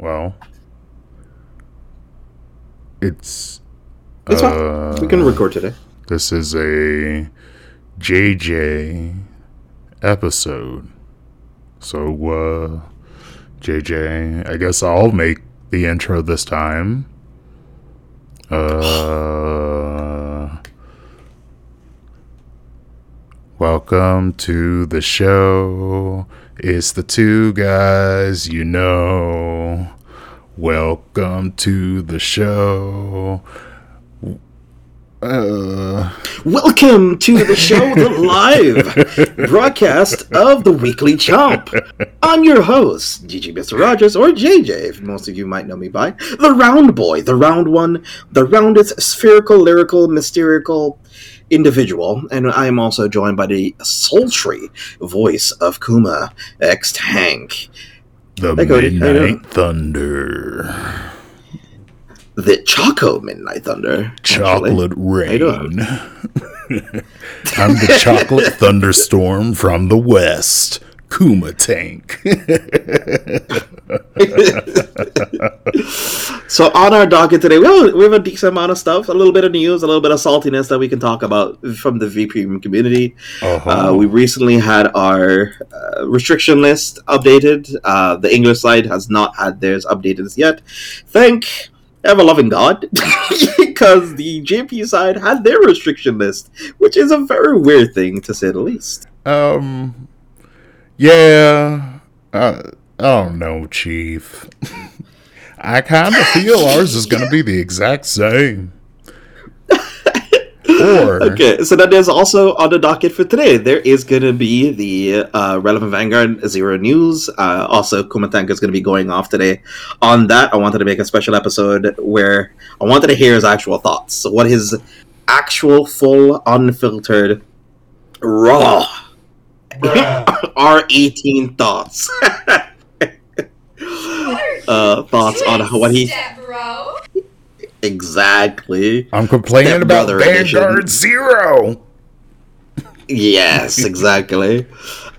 well, it's. It's fine. We can record today. This is a JJ episode. So, uh, JJ, I guess I'll make the intro this time. Uh, welcome to the show. It's the two guys you know. Welcome to the show. Uh, Welcome to the show, the live broadcast of the Weekly Chomp. I'm your host, GG Mr. Rogers, or JJ, if most of you might know me by the Round Boy, the Round One, the roundest spherical, lyrical, mysterical individual, and I am also joined by the sultry voice of Kuma X Tank, the Hey, Cody, how you doing? Midnight Thunder. the Choco Midnight Thunder. Chocolate you rain. I'm the chocolate thunderstorm from the west. Kuma Tank. So on our docket today, we have, we have a decent amount of stuff, a little bit of news, a little bit of saltiness that we can talk about from the V Premium community. Uh-huh. Uh, we recently had our uh, restriction list updated. Uh, the English side has not had theirs updated as yet. Thank ever loving God, because the JP side had their restriction list, which is a very weird thing to say the least. Um, yeah, uh, I don't know, Chief. I kind of feel ours is going to be the exact same. Or, Okay, so then there's also on the docket for today. There is going to be the uh, relevant Vanguard Zero News. Uh, also, Kumatank is going to be going off today. On that, I wanted to make a special episode where I wanted to hear his actual thoughts. What his actual, full, unfiltered, raw R18 thoughts. uh, thoughts on what he bro. exactly. I'm complaining Step about brother edition. Vanguard Zero. Yes, exactly.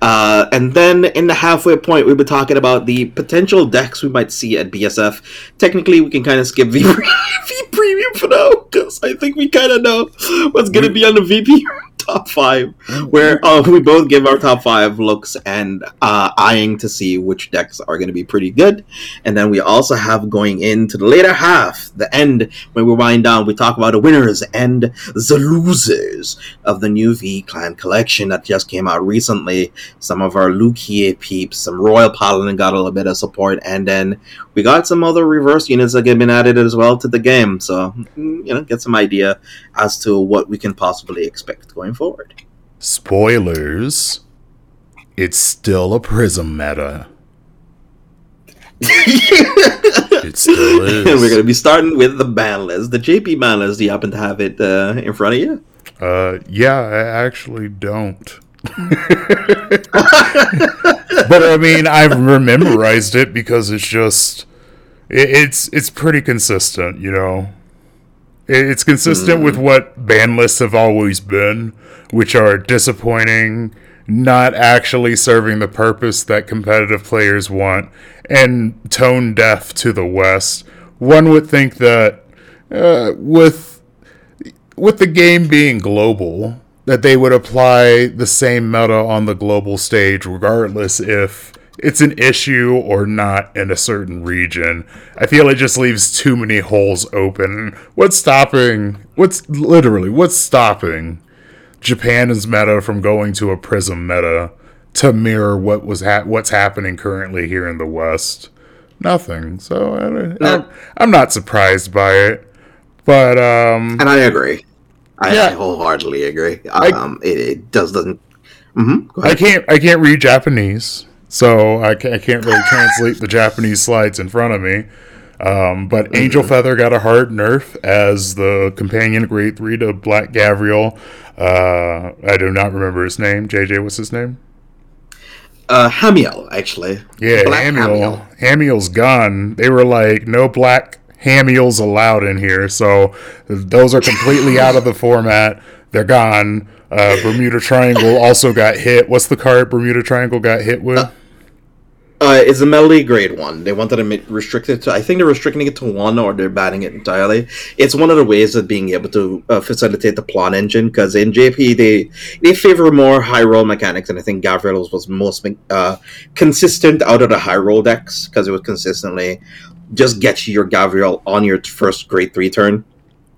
Uh, and then in the halfway point, we've been talking about the potential decks we might see at BSF. Technically, we can kind of skip V, v Premium for now because I think we kind of know what's going to be on the VP top five, where uh, we both give our top five looks and uh, eyeing to see which decks are going to be pretty good. And then we also have going into the later half, the end, when we wind down, we talk about the winners and the losers of the new V Clan collection that just came out recently. Some of our Luquier peeps, some Royal Paladin got a little bit of support, and then we got some other reverse units that have been added as well to the game. So, mm, you know, get some idea as to what we can possibly expect going forward. Spoilers. It's still a prism meta. It still is. we're going to be starting with the ban list. The JP ban list, do you happen to have it uh, in front of you? Uh, yeah, I actually don't. but I mean, I've memorized it because it's just it, it's it's pretty consistent, you know. It, it's consistent with what ban lists have always been, which are disappointing, not actually serving the purpose that competitive players want, and tone deaf to the West. One would think that uh, with with the game being global, that they would apply the same meta on the global stage, regardless if it's an issue or not in a certain region. I feel it just leaves too many holes open. What's stopping? What's literally what's stopping Japan's meta from going to a Prism meta to mirror what was ha- what's happening currently here in the West? Nothing. So I, am I'm not surprised by it. But um, And I agree. I, Yeah. I wholeheartedly agree. Um, it, it does doesn't. hmm I can't I can't read Japanese, so I can't, I can't really translate the Japanese slides in front of me. Um, but Angel Feather got a hard nerf as the companion grade three to Black Gabriel. Uh, I do not remember his name. JJ, what's his name? Uh, Hamiel, actually. Yeah, Black Hamiel. Hamiel's gone. They were like, no black Hamiels allowed in here, so those are completely out of the format. They're gone. Uh, Bermuda Triangle also got hit. What's the card Bermuda Triangle got hit with? Uh, it's a melody grade one. They wanted to restrict it to. I think they're restricting it to one, or they're banning it entirely. It's one of the ways of being able to uh, facilitate the Plon engine because in JP they they favor more high roll mechanics, and I think Gavrail's was most uh, consistent out of the high roll decks because it was consistently just get your Gavrail on your first grade three turn,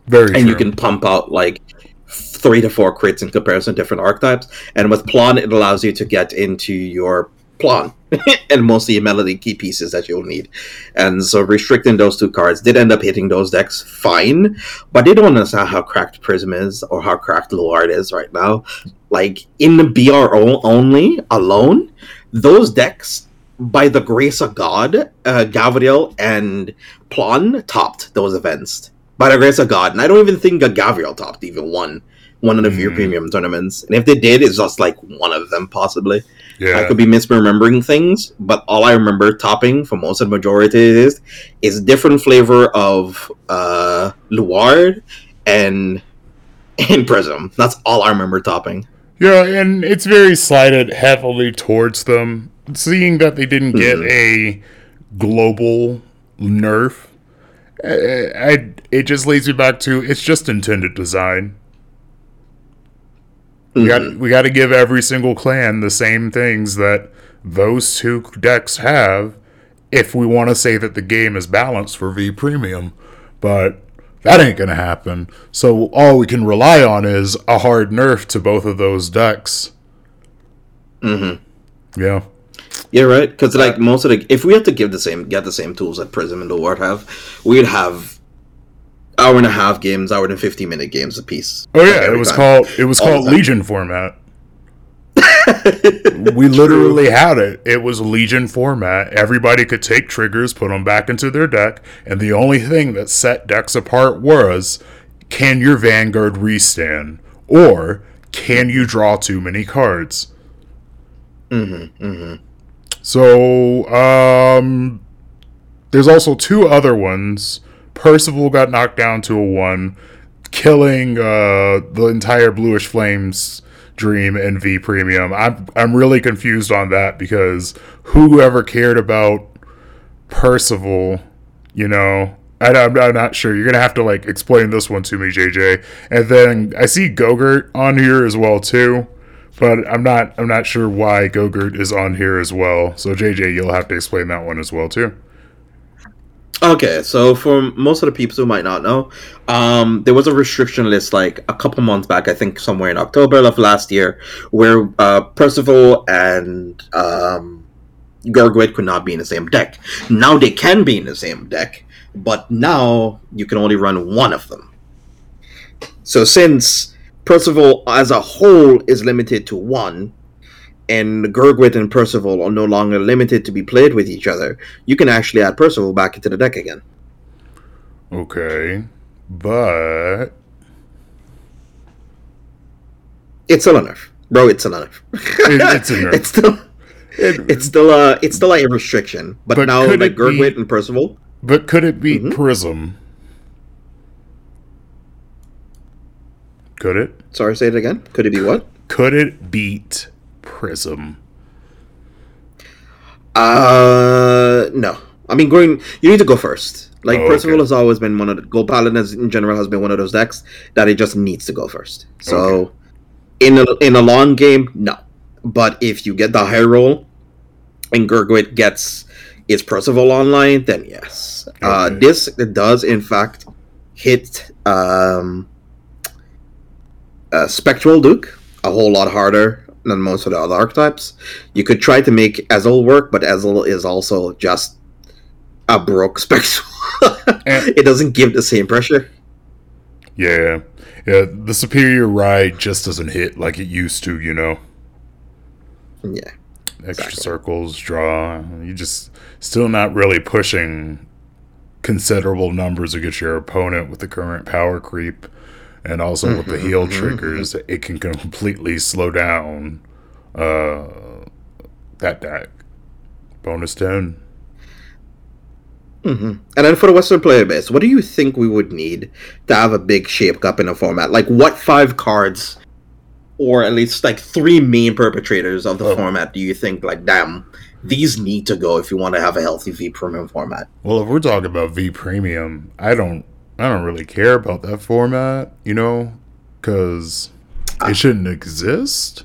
Very and you can pump out like three to four crits in comparison to different archetypes. And with Plon, it allows you to get into your Plon and mostly melody key pieces that you'll need. And so restricting those two cards did end up hitting those decks fine, but they don't understand how cracked Prism is or how cracked Luard is right now. Like in the BRO only alone, those decks. By the grace of God, uh, Gavrail and Plon topped those events. By the grace of God, and I don't even think Gavrail topped even one one of the Mm. Premium tournaments. And if they did, it's just like one of them possibly. I could be misremembering things, but all I remember topping for most of the majority is is different flavor of uh Luard and and Prism. That's all I remember topping. Yeah, and it's very slighted heavily towards them. Seeing that they didn't get Mhm. a global nerf, I, I, it just leads me back to it's just intended design. We got we got to give every single clan the same things that those two decks have if we want to say that the game is balanced for V Premium, but that ain't gonna happen. So all we can rely on is a hard nerf to both of those decks. Mm-hmm. Yeah, You're right, because like most of the, if we had to give the same, get the same tools that Prism and Luard have, we'd have hour and a half games, hour and fifty minute games apiece. Oh yeah, it was time. called it was All called. Legion format. We literally had it. It was Legion format. Everybody could take triggers, put them back into their deck, and the only thing that set decks apart was can your Vanguard restand or can you draw too many cards? Mm-hmm, mm-hmm. So, um, there's also two other ones. Percival got knocked down to a one, killing uh, the entire Bluish Flames dream in V Premium. I'm I'm really confused on that because whoever cared about Percival, you know. I, I'm, I'm not sure. You're gonna have to like explain this one to me, JJ. And then I see Gogurt on here as well too but I'm not I'm not sure why Gogurt is on here as well. So JJ, you'll have to explain that one as well too. Okay, so for most of the people who might not know, um, there was a restriction list like a couple months back, I think somewhere in October of last year, where uh, Percival and um, Gargoyd could not be in the same deck. Now they can be in the same deck, but now you can only run one of them. So since Percival as a whole is limited to one, and Gurguit and Percival are no longer limited to be played with each other, you can actually add Percival back into the deck again. Okay, but It's still enough, bro. It's still enough. It- it's a nerf. it's still, it, it's still, uh, it's still a restriction. But, But now, like it be- Gurguit and Percival, but could it beat Mhm. Prism? Could it? sorry, say it again. Could it be what? Could it beat Prism? Uh, no. I mean, going, you need to go first. Like Oh, Percival okay. has always been one of the Gold Paladin has, in general has been one of those decks that it just needs to go first. So, Okay. in a in a long game, no. But if you get the high roll, and Gurguit gets its Percival online, then yes. Uh, Okay. this does in fact hit um, uh, Spectral Duke a whole lot harder than most of the other archetypes. You could try to make Ezel work, but Ezel is also just a broke Spectral. Eh. it doesn't give the same pressure. Yeah, yeah. The superior ride just doesn't hit like it used to. You know. Yeah. extra Exactly. circles, draw. You just still not really pushing considerable numbers against your opponent with the current power creep, and also with the heal triggers. It can completely slow down uh, that deck. Bonus ten. hmm And then for the Western player base, what do you think we would need to have a big shape up in a format? Like, what five cards, or at least like three main perpetrators of the Oh. format, do you think, like, damn, these need to go if you want to have a healthy V premium format. Well, if we're talking about V premium, I don't I don't really care about that format, you know, because it shouldn't exist,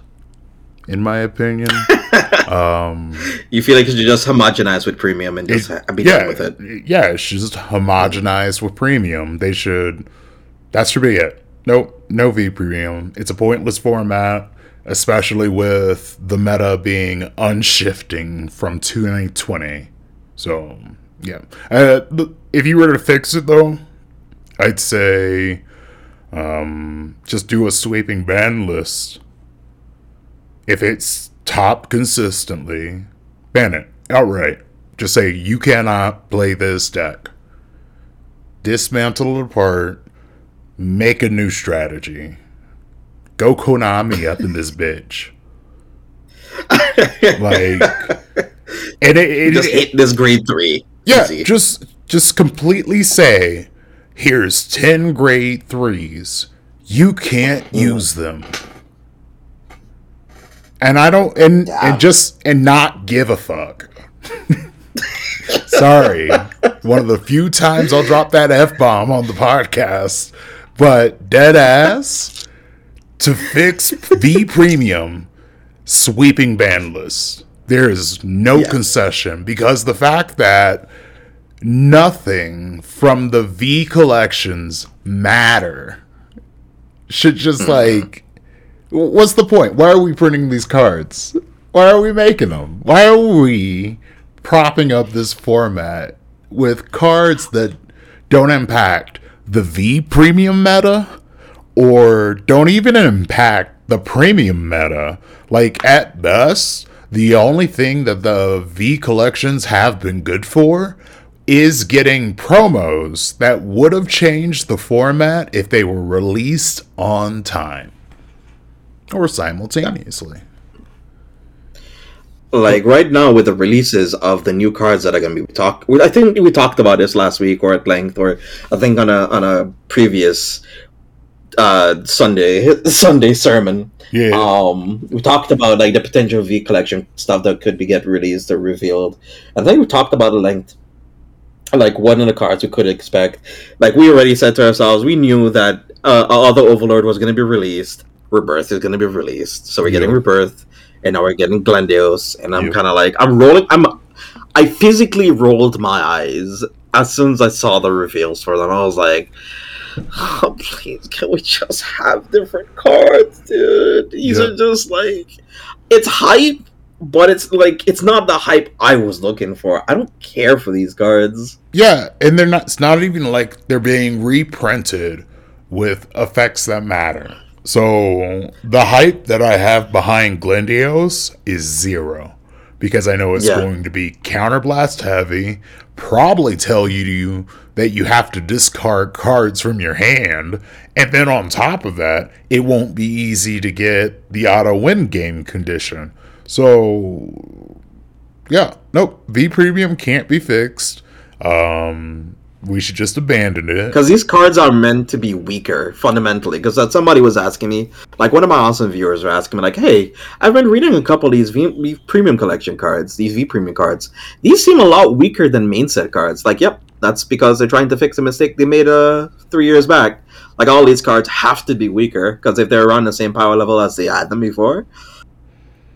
in my opinion. um, you feel like you should just homogenize with premium and just it, be yeah, done with it. Yeah, it should just homogenize with premium. They should. That should be it. Nope, no V premium. It's a pointless format especially with the meta being unshifting from 2020. So, yeah. Uh, if you were to fix it, though, I'd say um, just do a sweeping ban list. If it's top consistently, ban it outright. Just say you cannot play this deck. Dismantle it apart, make a new strategy go Konami up in this bitch. like, and it, it just hit this grade three. Yeah, Easy. just just completely say, here's ten grade threes. You can't mm. use them. And I don't and and just and not give a fuck. Sorry. One of the few times I'll drop that F bomb on the podcast. But dead ass to fix V Premium sweeping ban list. There is no yeah. concession because the fact that nothing from the V collections matter should just mm-hmm. like what's the point? Why are we printing these cards? Why are we making them? Why are we propping up this format with cards that don't impact the V premium meta or don't even impact the premium meta. Like, at best, the only thing that the V collections have been good for is getting promos that would have changed the format if they were released on time or simultaneously. Like right now, with the releases of the new cards that are going to be talk, I think we talked about this last week or at length, or I think on a on a previous uh, Sunday Sunday sermon. Yeah. Um, we talked about like the potential V collection stuff that could be get released or revealed. I think we talked about the length. Like one of the cards we could expect. Like we already said to ourselves, we knew that uh, other Overlord was going to be released. Rebirth is going to be released, so we're getting Rebirth, and now we're getting Glendios, and I'm kind of like I'm rolling. I'm I physically rolled my eyes as soon as I saw the reveals for them. I was like, oh, please, can we just have different cards, dude? These yeah. are just like, it's hype, but it's like, it's not the hype I was looking for. I don't care for these cards. Yeah, and they're not, it's not even like they're being reprinted with effects that matter. So the hype that I have behind Glendios is zero because I know it's yeah. going to be counterblast heavy, probably tell you that you have to discard cards from your hand. And then on top of that, it won't be easy to get the auto win game condition. So, yeah, nope. V Premium can't be fixed. Um, we should just abandon it. Because these cards are meant to be weaker, fundamentally. Because somebody was asking me, like one of my awesome viewers were asking me, like, hey, I've been reading a couple of these v-, v Premium Collection cards, these V Premium cards. These seem a lot weaker than main set cards. Like, yep, that's because they're trying to fix a mistake they made uh, three years back. Like all these cards have to be weaker because if they're around the same power level as they had them before,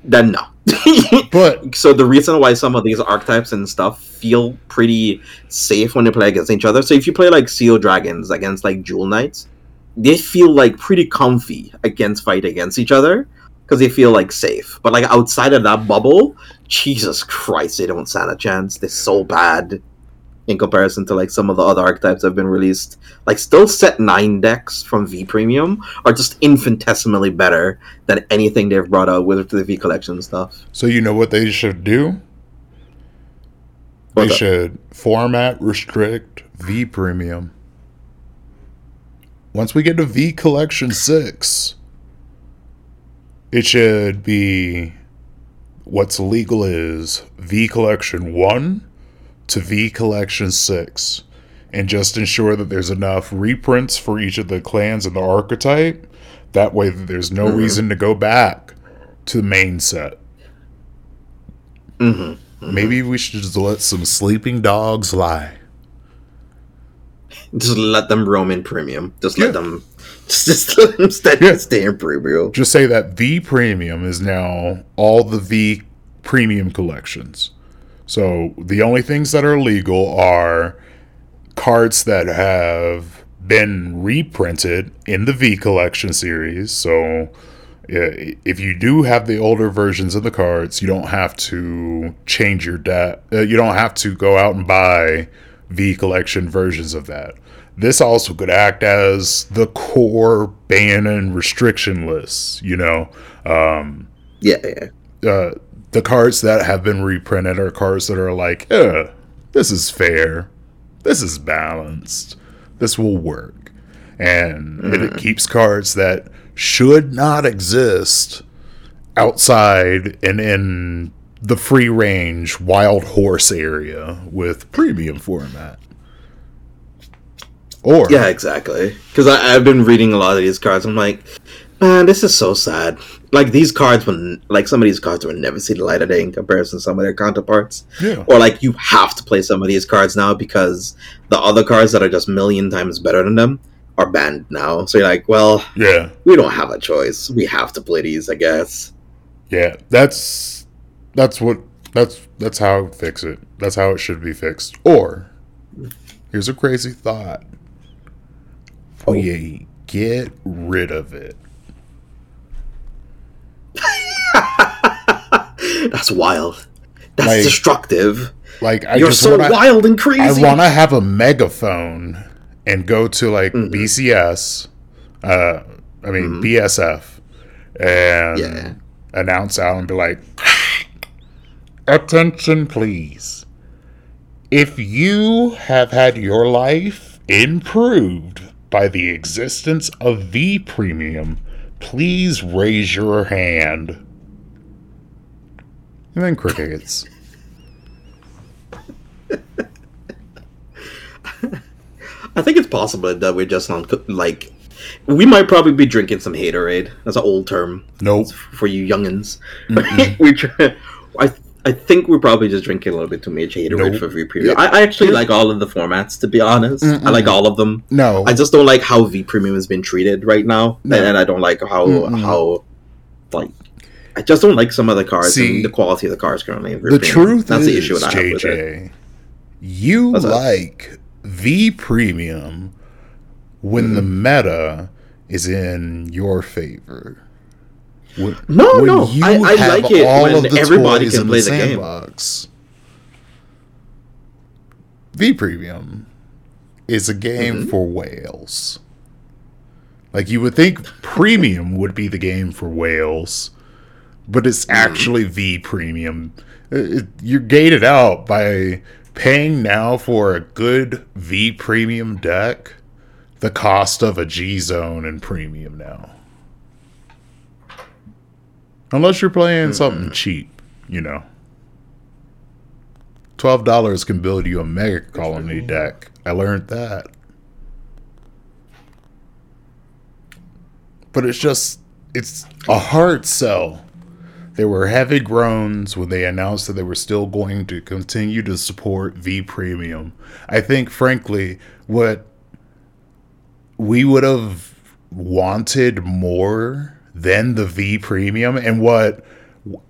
then no. but so the reason why some of these archetypes and stuff feel pretty safe when they play against each other. So if you play like Seal Dragons against like Jewel Knights, they feel like pretty comfy against fight against each other because they feel like safe. But like outside of that bubble, Jesus Christ, they don't stand a chance. They're so bad in comparison to like some of the other archetypes that have been released. Like still set nine decks from V Premium are just infinitesimally better than anything they've brought out with the V collection stuff. So you know what they should do? They should format restrict V Premium. Once we get to V Collection 6, it should be what's legal is V Collection 1 to V Collection 6 and just ensure that there's enough reprints for each of the clans and the archetype. That way, there's no mm-hmm. reason to go back to the main set. Mm-hmm. maybe we should just let some sleeping dogs lie. Just let them roam in premium. Just Yeah. let them. Just, just let them stay, Yeah. stay in premium. Just say that V Premium is now all the V Premium collections. So the only things that are legal are cards that have been reprinted in the V Collection series. So if you do have the older versions of the cards, you don't have to change your deck. Uh, you don't have to go out and buy V Collection versions of that. This also could act as the core ban and restriction list. You know, um, Yeah, yeah. uh, the cards that have been reprinted are cards that are like, eh, this is fair, this is balanced, this will work, and it, it keeps cards that should not exist outside and in the free range wild horse area with premium format. Or Yeah, exactly. Because I've been reading a lot of these cards. I'm like, man, this is so sad. Like these cards, when like some of these cards will never see the light of day in comparison to some of their counterparts. yeah, Or like you have to play some of these cards now because the other cards that are just million times better than them are banned now. So you're like, well, yeah. we don't have a choice. We have to play these, I guess. Yeah, that's that's what that's that's how fix it. That's how it should be fixed. Or here's a crazy thought. Oh. We get rid of it. That's wild. That's Like, destructive. Like I You're so wanna, wild and crazy. I want to have a megaphone and go to like Mm-hmm. BCS, uh, I mean BSF, and Yeah. announce out and be like, "Attention, please! If you have had your life improved by the existence of V Premium, please raise your hand." And then crickets. I think it's possible that we're just on like we might probably be drinking some haterade. That's an old term Nope. for you youngins. we try, I I think we're probably just drinking a little bit too much haterade Nope. for V Premium. I, I actually like all of the formats to be honest. I like all of them. No. I just don't like how V Premium has been treated right now, No. and I don't like how Mm-mm. how like. I just don't like some of the cars See, and the quality of the cars currently. in V the Premium. truth That's is, the issue that I have with it. JJ, you What's that? like V Premium when Mm-hmm. the meta is in your favor. When, No, when no, I- I like it when everybody can play the game. sandbox. V Premium is a game Mm-hmm. for whales. Like you would think premium would be the game for whales, but it's Mm-hmm. actually V premium. It- it- you're gated out by paying now for a good V premium deck, the cost of a G zone and premium now. Unless you're playing something cheap, you know. Twelve dollars can build you a mega colony deck. I learned that. But it's just it's a hard sell. There were heavy groans when they announced that they were still going to continue to support V Premium. I think frankly what we would have wanted more than the V Premium and what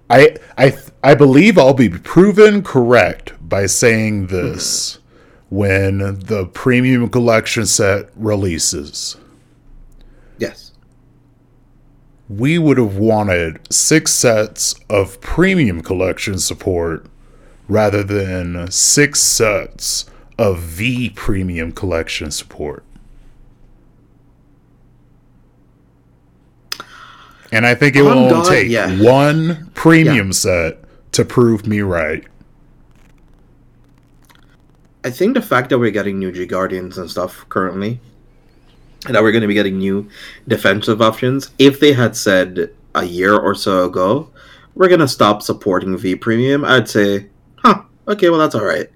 I I I believe I'll be proven correct by saying this when the premium collection set releases. Yes. We would have wanted six sets of premium collection support rather than six sets of V premium collection support. And I think it will only take yeah. one premium set to prove me right. I think the fact that we're getting new G Guardians and stuff currently, that we're going to be getting new defensive options, if they had said a year or so ago, we're going to stop supporting V Premium, I'd say, huh, okay, well, that's all right.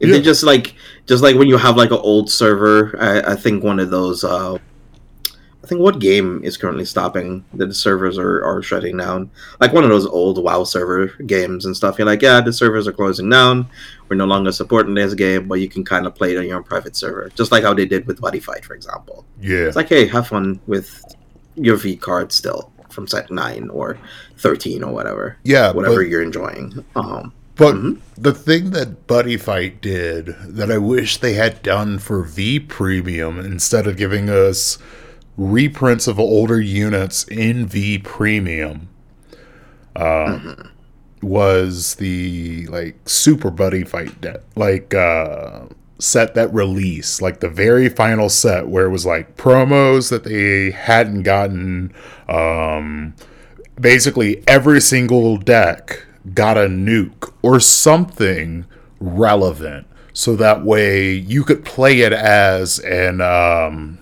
If Yeah. they just like, just like when you have like an old server, I, I think one of those, uh, think what game is currently stopping that the servers are, are shutting down? Like one of those old WoW server games and stuff. You're like, yeah, the servers are closing down. We're no longer supporting this game, but you can kind of play it on your own private server, just like how they did with Buddy Fight, for example. Yeah. It's like, hey, have fun with your V card still from set nine or thirteen or whatever. Yeah, whatever but- you're enjoying. Um, But Mhm. the thing that Buddy Fight did that I wish they had done for V Premium instead of giving us reprints of older units in V Premium uh, was the like Super Buddy Fight de- like uh, set that release, like the very final set where it was like promos that they hadn't gotten. Um, basically every single deck got a nuke or something relevant so that way you could play it as an um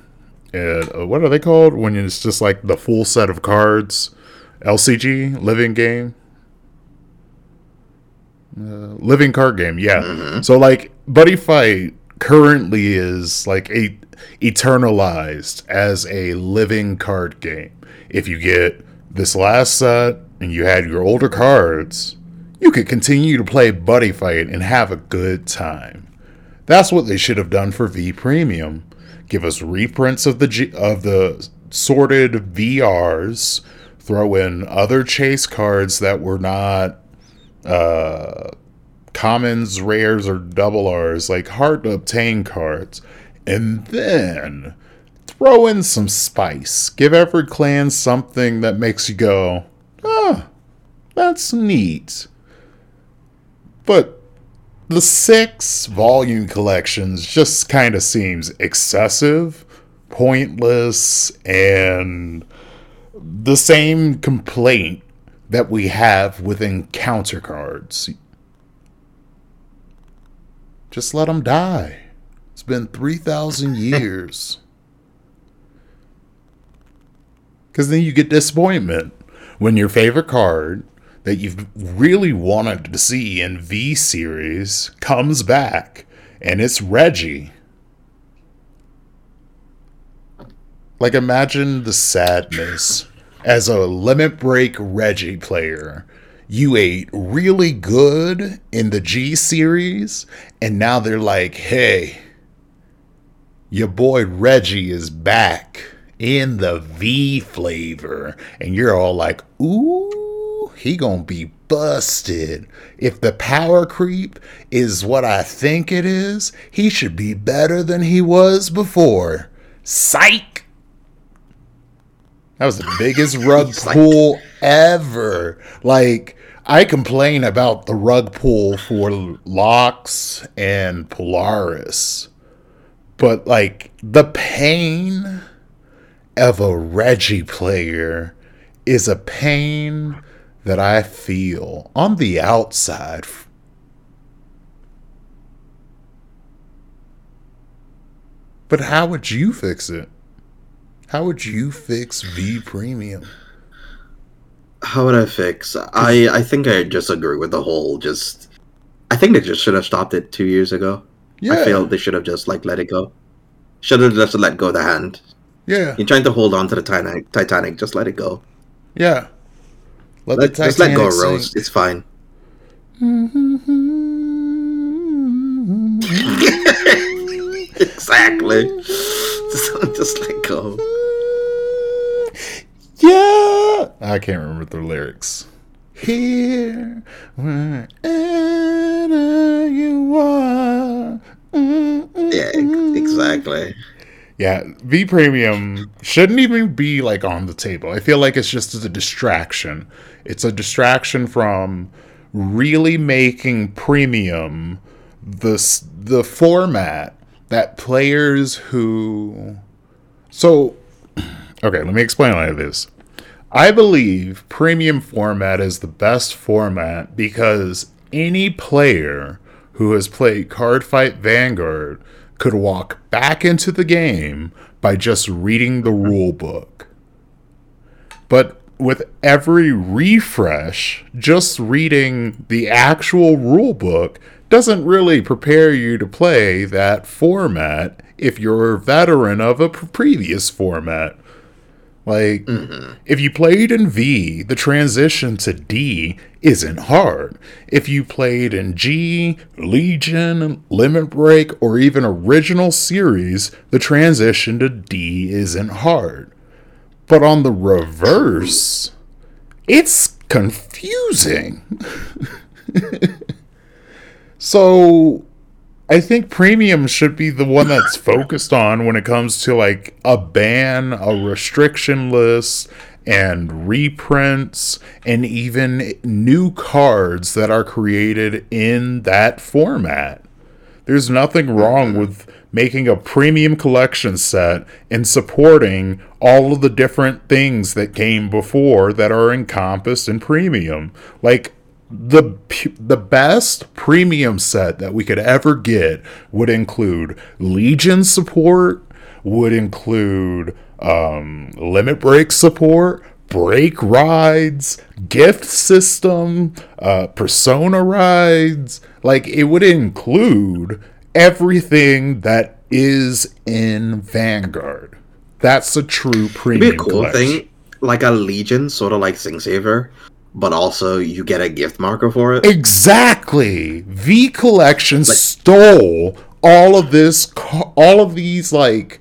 uh, what are they called when it's just like the full set of cards? Lcg living game? Uh, living card game yeah. So like buddy fight currently is like a eternalized as a living card game. If you get this last set and you had your older cards you could continue to play buddy fight and have a good time. That's what they should have done for v premium give us reprints of the G- of the sorted vrs throw in other chase cards that were not uh, commons, rares, or double R's, like hard to obtain cards, and then throw in some spice. Give every clan something that makes you go, ah, that's neat. But the six volume collections just kind of seems excessive, pointless, and the same complaint that we have with encounter cards. Just let them die. It's been 3,000 years. Because then you get disappointment when your favorite card that you've really wanted to see in V series comes back and it's Reggie. Like, imagine the sadness as a limit break Reggie player. You ate really good in the G series, and now they're like, hey, your boy Reggie is back in the V flavor. And you're all like, ooh, he gonna be busted. If the power creep is what I think it is, he should be better than he was before. Psych! That was the biggest rug pull ever. Like, I complain about the rug pull for Locks and Polaris. But, like, the pain of a Reggie player is a pain that I feel on the outside. But how would you fix it? How would you fix V Premium? How would I fix? I I think I just agree with the whole. Just I think they just should have stopped it two years ago. Yeah. I feel they should have just like let it go. Should have just let go of the hand. yeah, You're trying to hold on to the Titanic. Titanic, just let it go. yeah. Let, Let, the just let go, Titanic Rose. sink. It's fine. exactly. Just, just let go. Yeah, I can't remember the lyrics. Here, wherever you are. Yeah, exactly. Yeah, V Premium shouldn't even be like on the table. I feel like it's just a distraction. It's a distraction from really making premium the the format that players who so okay, let me explain why this. I believe premium format is the best format because any player who has played Cardfight Vanguard could walk back into the game by just reading the rule book. But with every refresh, just reading the actual rule book doesn't really prepare you to play that format if you're a veteran of a previous format. Like, mm-hmm. if you played in V, the transition to D isn't hard. If you played in G, Legion, Limit Break, or even Original Series, the transition to D isn't hard. But on the reverse, it's confusing. so I think premium should be the one that's focused on when it comes to like a ban, a restriction list, and reprints, and even new cards that are created in that format. There's nothing wrong mm-hmm. with making a premium collection set and supporting all of the different things that came before that are encompassed in premium. Like the the best premium set that we could ever get would include Legion support, would include um, limit break support, break rides, gift system, uh, persona rides. Like it would include everything that is in Vanguard. That's a true premium It'd be a cool collection. thing, like a Legion, sort of like Sing Saver, but also you get a gift marker for it. Exactly. V Collection stole all of this, all of these like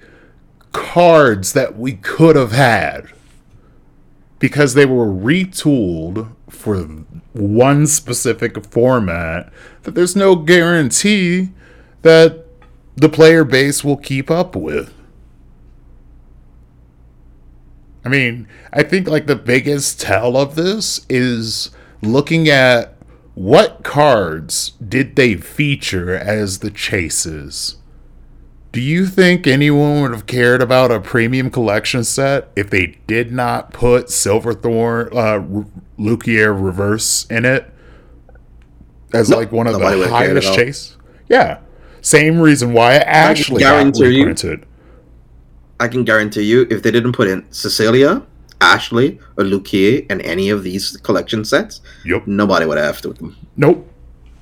cards that we could have had because they were retooled for one specific format that there's no guarantee that the player base will keep up with. I mean, I think like the biggest tell of this is looking at what cards did they feature as the chases. Do you think anyone would have cared about a premium collection set if they did not put Silverthorn, uh, Luquier Reverse in it as Nope, like one of nobody the would have cared at highest chase? Yeah, same reason why it actually got guarantee you-. I can guarantee you, if they didn't put in Cecilia, Ashley, or Luquier in any of these collection sets, Yep. nobody would have to them. Nope.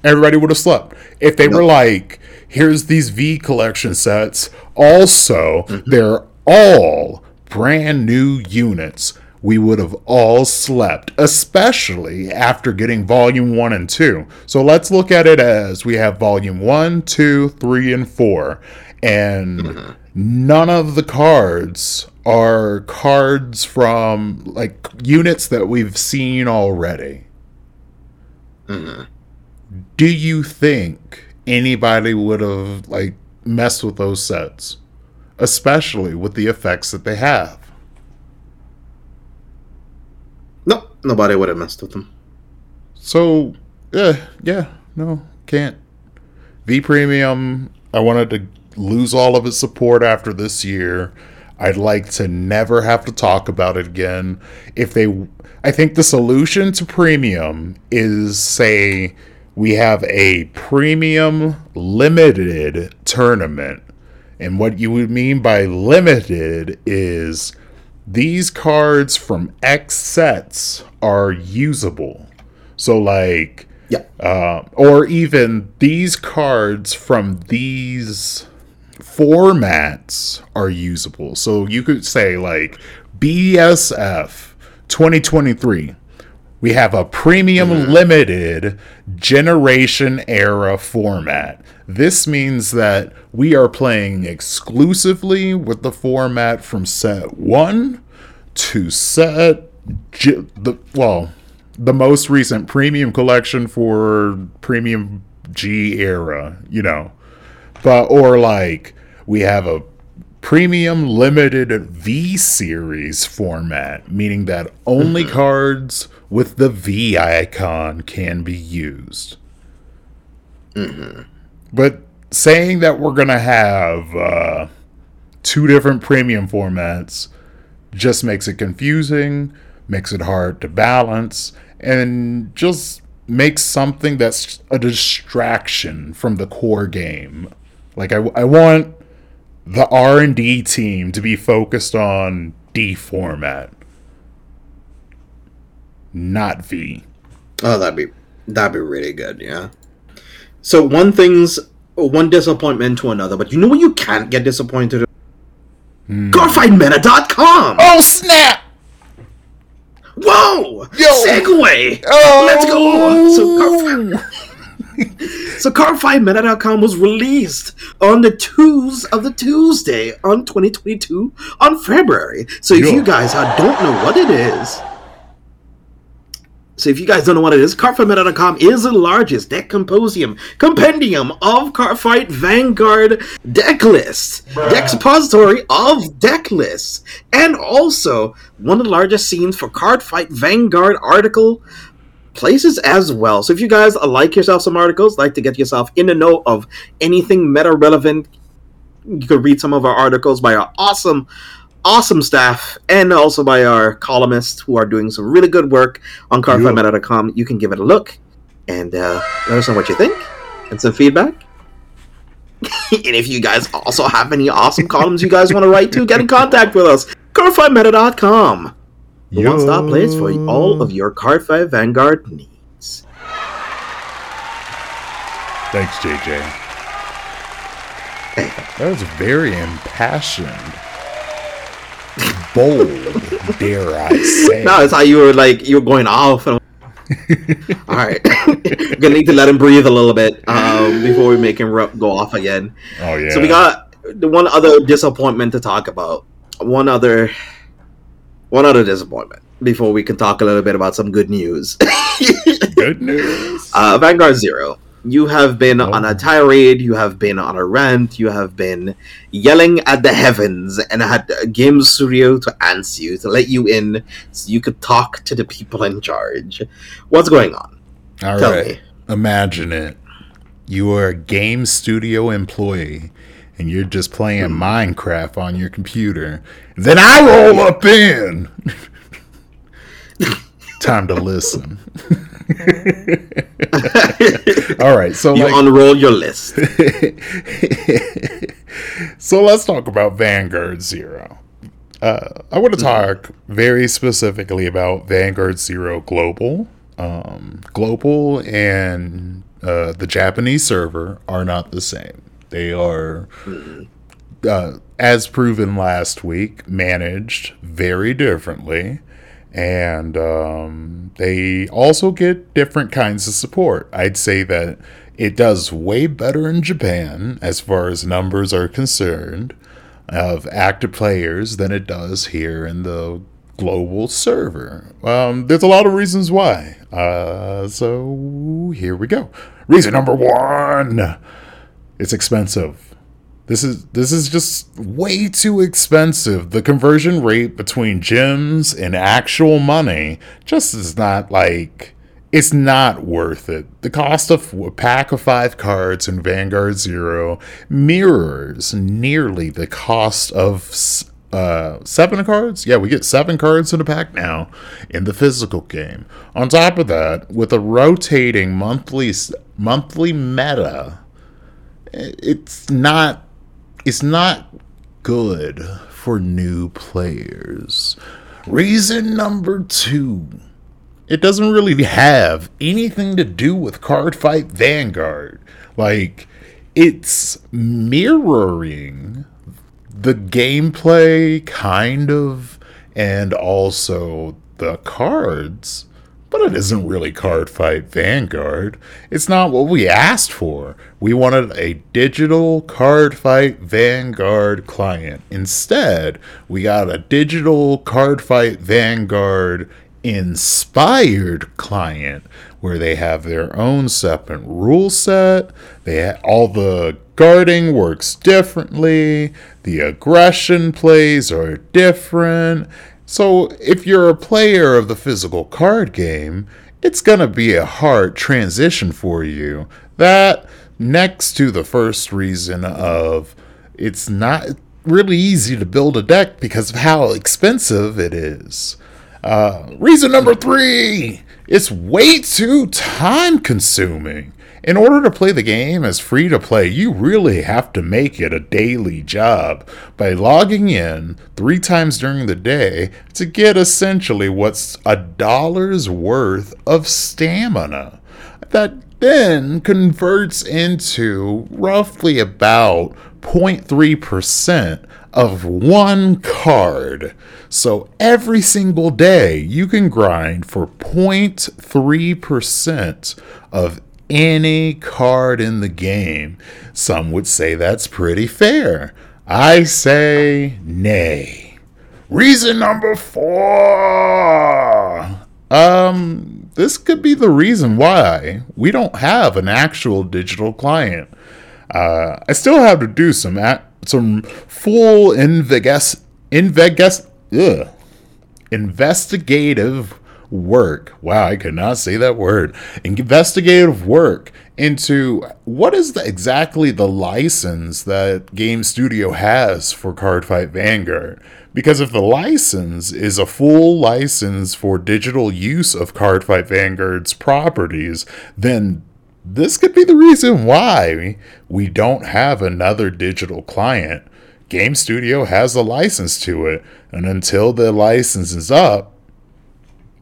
Everybody would have slept. If they were like, here's these V collection sets, also, Mm-hmm. they're all brand new units, we would have all slept, especially after getting volume one and two. So let's look at it as we have volume one, two, three, and four. And Mm-hmm. none of the cards are cards from like units that we've seen already do you think anybody would have like messed with those sets especially with the effects that they have. No, nobody would have messed with them. so yeah yeah no can't. V premium i wanted to lose all of its support after this year. I'd like to never have to talk about it again. If they i think the solution to premium is say we have a premium limited tournament and what you would mean by limited is these cards from X sets are usable. So, like, Yeah. uh, or even these cards from these formats are usable. So you could say like BSF 2023. We have a premium mm-hmm. limited generation era format. This means that we are playing exclusively with the format from set 1 to set G- the well, the most recent premium collection for premium G era, you know. But or like we have a premium limited V series format, meaning that only mm-hmm. cards with the V icon can be used. But saying that we're gonna have uh, two different premium formats just makes it confusing, makes it hard to balance, and just makes something that's a distraction from the core game. Like I, I want the R and D team to be focused on D format, not V. Oh, that'd be that'd be really good. Yeah. So one thing's one disappointment to another, but you know what you can't get disappointed. in? CardFightMeta.com. Oh snap! Whoa! Yo. Segue! Oh, Let's go! So, Car- so CardFightMeta.com was released on the twos of the Tuesday on 2022 on February. So if Yo. you guys uh, don't know what it is, so if you guys don't know what it is, CardFightMeta.com is the largest deck composium compendium of Cardfight Vanguard deck lists, deck suppository of deck lists, and also one of the largest scenes for Cardfight Vanguard article places as well. So if you guys like yourself some articles, like to get yourself in the know of anything meta relevant, you can read some of our articles by our awesome awesome staff and also by our columnists who are doing some really good work on cardfightmeta.com. You can give it a look and uh, let us know what you think and some feedback. and if you guys also have any awesome columns you guys want to write to, get in contact with us. Cardfightmeta.com. The one stop place for all of your Cardfight Vanguard needs. Thanks, JJ. That was very impassioned. Bold, dare I say. No, it's how you were like you were going off. And all right, gonna need to let him breathe a little bit um, before we make him go off again. oh, yeah. So we got the one other disappointment to talk about. One other, one other disappointment before we can talk a little bit about some good news. good news. Uh, Vanguard Zero. You have been Oh. on a tirade. You have been on a rant. You have been yelling at the heavens and had Game Studio to answer you to let you in, so you could talk to the people in charge. What's going on? All Tell right. me. Imagine it. You are a game studio employee and you're just playing Hmm. Minecraft on your computer. Then I roll up in. Time to listen. All right. So, You like, unroll your list. so let's talk about Vanguard Zero. Uh, I want to talk very specifically about Vanguard Zero Global. Um, Global and uh, the Japanese server are not the same. They are, uh, as proven last week, managed very differently. And um, they also get different kinds of support. I'd say that it does way better in Japan as far as numbers are concerned of active players than it does here in the global server. Um, there's a lot of reasons why. Uh, so here we go. Reason number one: it's expensive. This is this is just way too expensive. The conversion rate between gems and actual money just is not like it's not worth it. The cost of a pack of five cards in Vanguard Zero mirrors nearly the cost of uh, seven cards. Yeah, we get seven cards in a pack now in the physical game. On top of that, with a rotating monthly monthly meta, it's not it's not good for new players. Reason number two. It doesn't really have anything to do with Card Fight Vanguard. Like, it's mirroring the gameplay, kind of, and also the cards. But it isn't really Card Fight Vanguard. It's not what we asked for. We wanted a digital Card Fight Vanguard client. Instead, we got a digital Card Fight Vanguard inspired client where they have their own separate rule set. They ha- all the guarding works differently. The aggression plays are different. So if you're a player of the physical card game, it's going to be a hard transition for you. That next to the first reason of it's not really easy to build a deck because of how expensive it is. Uh, reason number three it's way too time consuming. In order to play the game as free to play, you really have to make it a daily job by logging in three times during the day to get essentially what's a dollar's worth of stamina. that then converts into roughly about 0.3% of one card. So every single day you can grind for 0.3% of any card in the game. Some would say that's pretty fair. I say nay. Reason number four. Um, this could be the reason why we don't have an actual digital client. Uh, I still have to do some at, some full invegas, invegas, ugh, investigative work. Wow, I could not say that word. Investigative work into what is the, exactly the license that Game Studio has for Cardfight Vanguard. Because if the license is a full license for digital use of Cardfight Vanguard's properties, then this could be the reason why we don't have another digital client. Game Studio has a license to it, and until the license is up,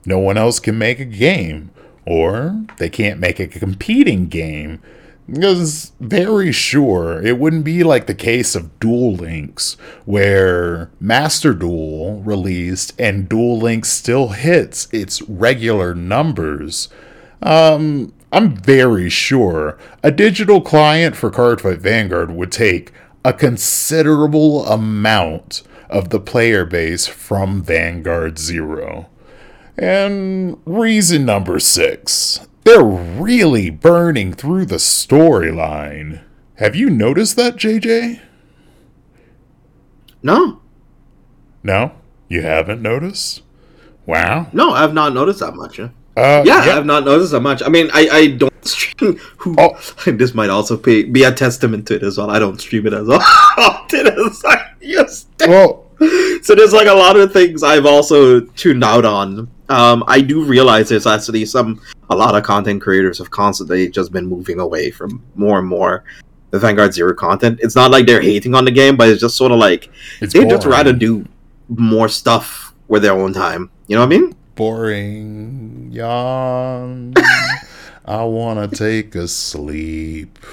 no one else can make a game, or they can't make a competing game. Because very sure it wouldn't be like the case of Duel Links, where Master Duel released and Duel Links still hits its regular numbers. Um, I'm very sure a digital client for Cardfight Vanguard would take a considerable amount of the player base from Vanguard Zero. And reason number six they're really burning through the storyline. Have you noticed that, JJ? No. No? You haven't noticed? Wow. No, I've not noticed that much. Yeah, Uh, yeah, I've not noticed that much. I mean, I, I don't stream. Who, Oh. This might also be, be a testament to it as well. I don't stream it as often as I used to. Well, so there's like a lot of things I've also tuned out on. Um, I do realize there's actually some a lot of content creators have constantly just been moving away from more and more the Vanguard Zero content. It's not like they're hating on the game, but it's just sort of like it's they'd just rather do more stuff with their own time. You know what I mean? boring. Yawn. I want to take a sleep.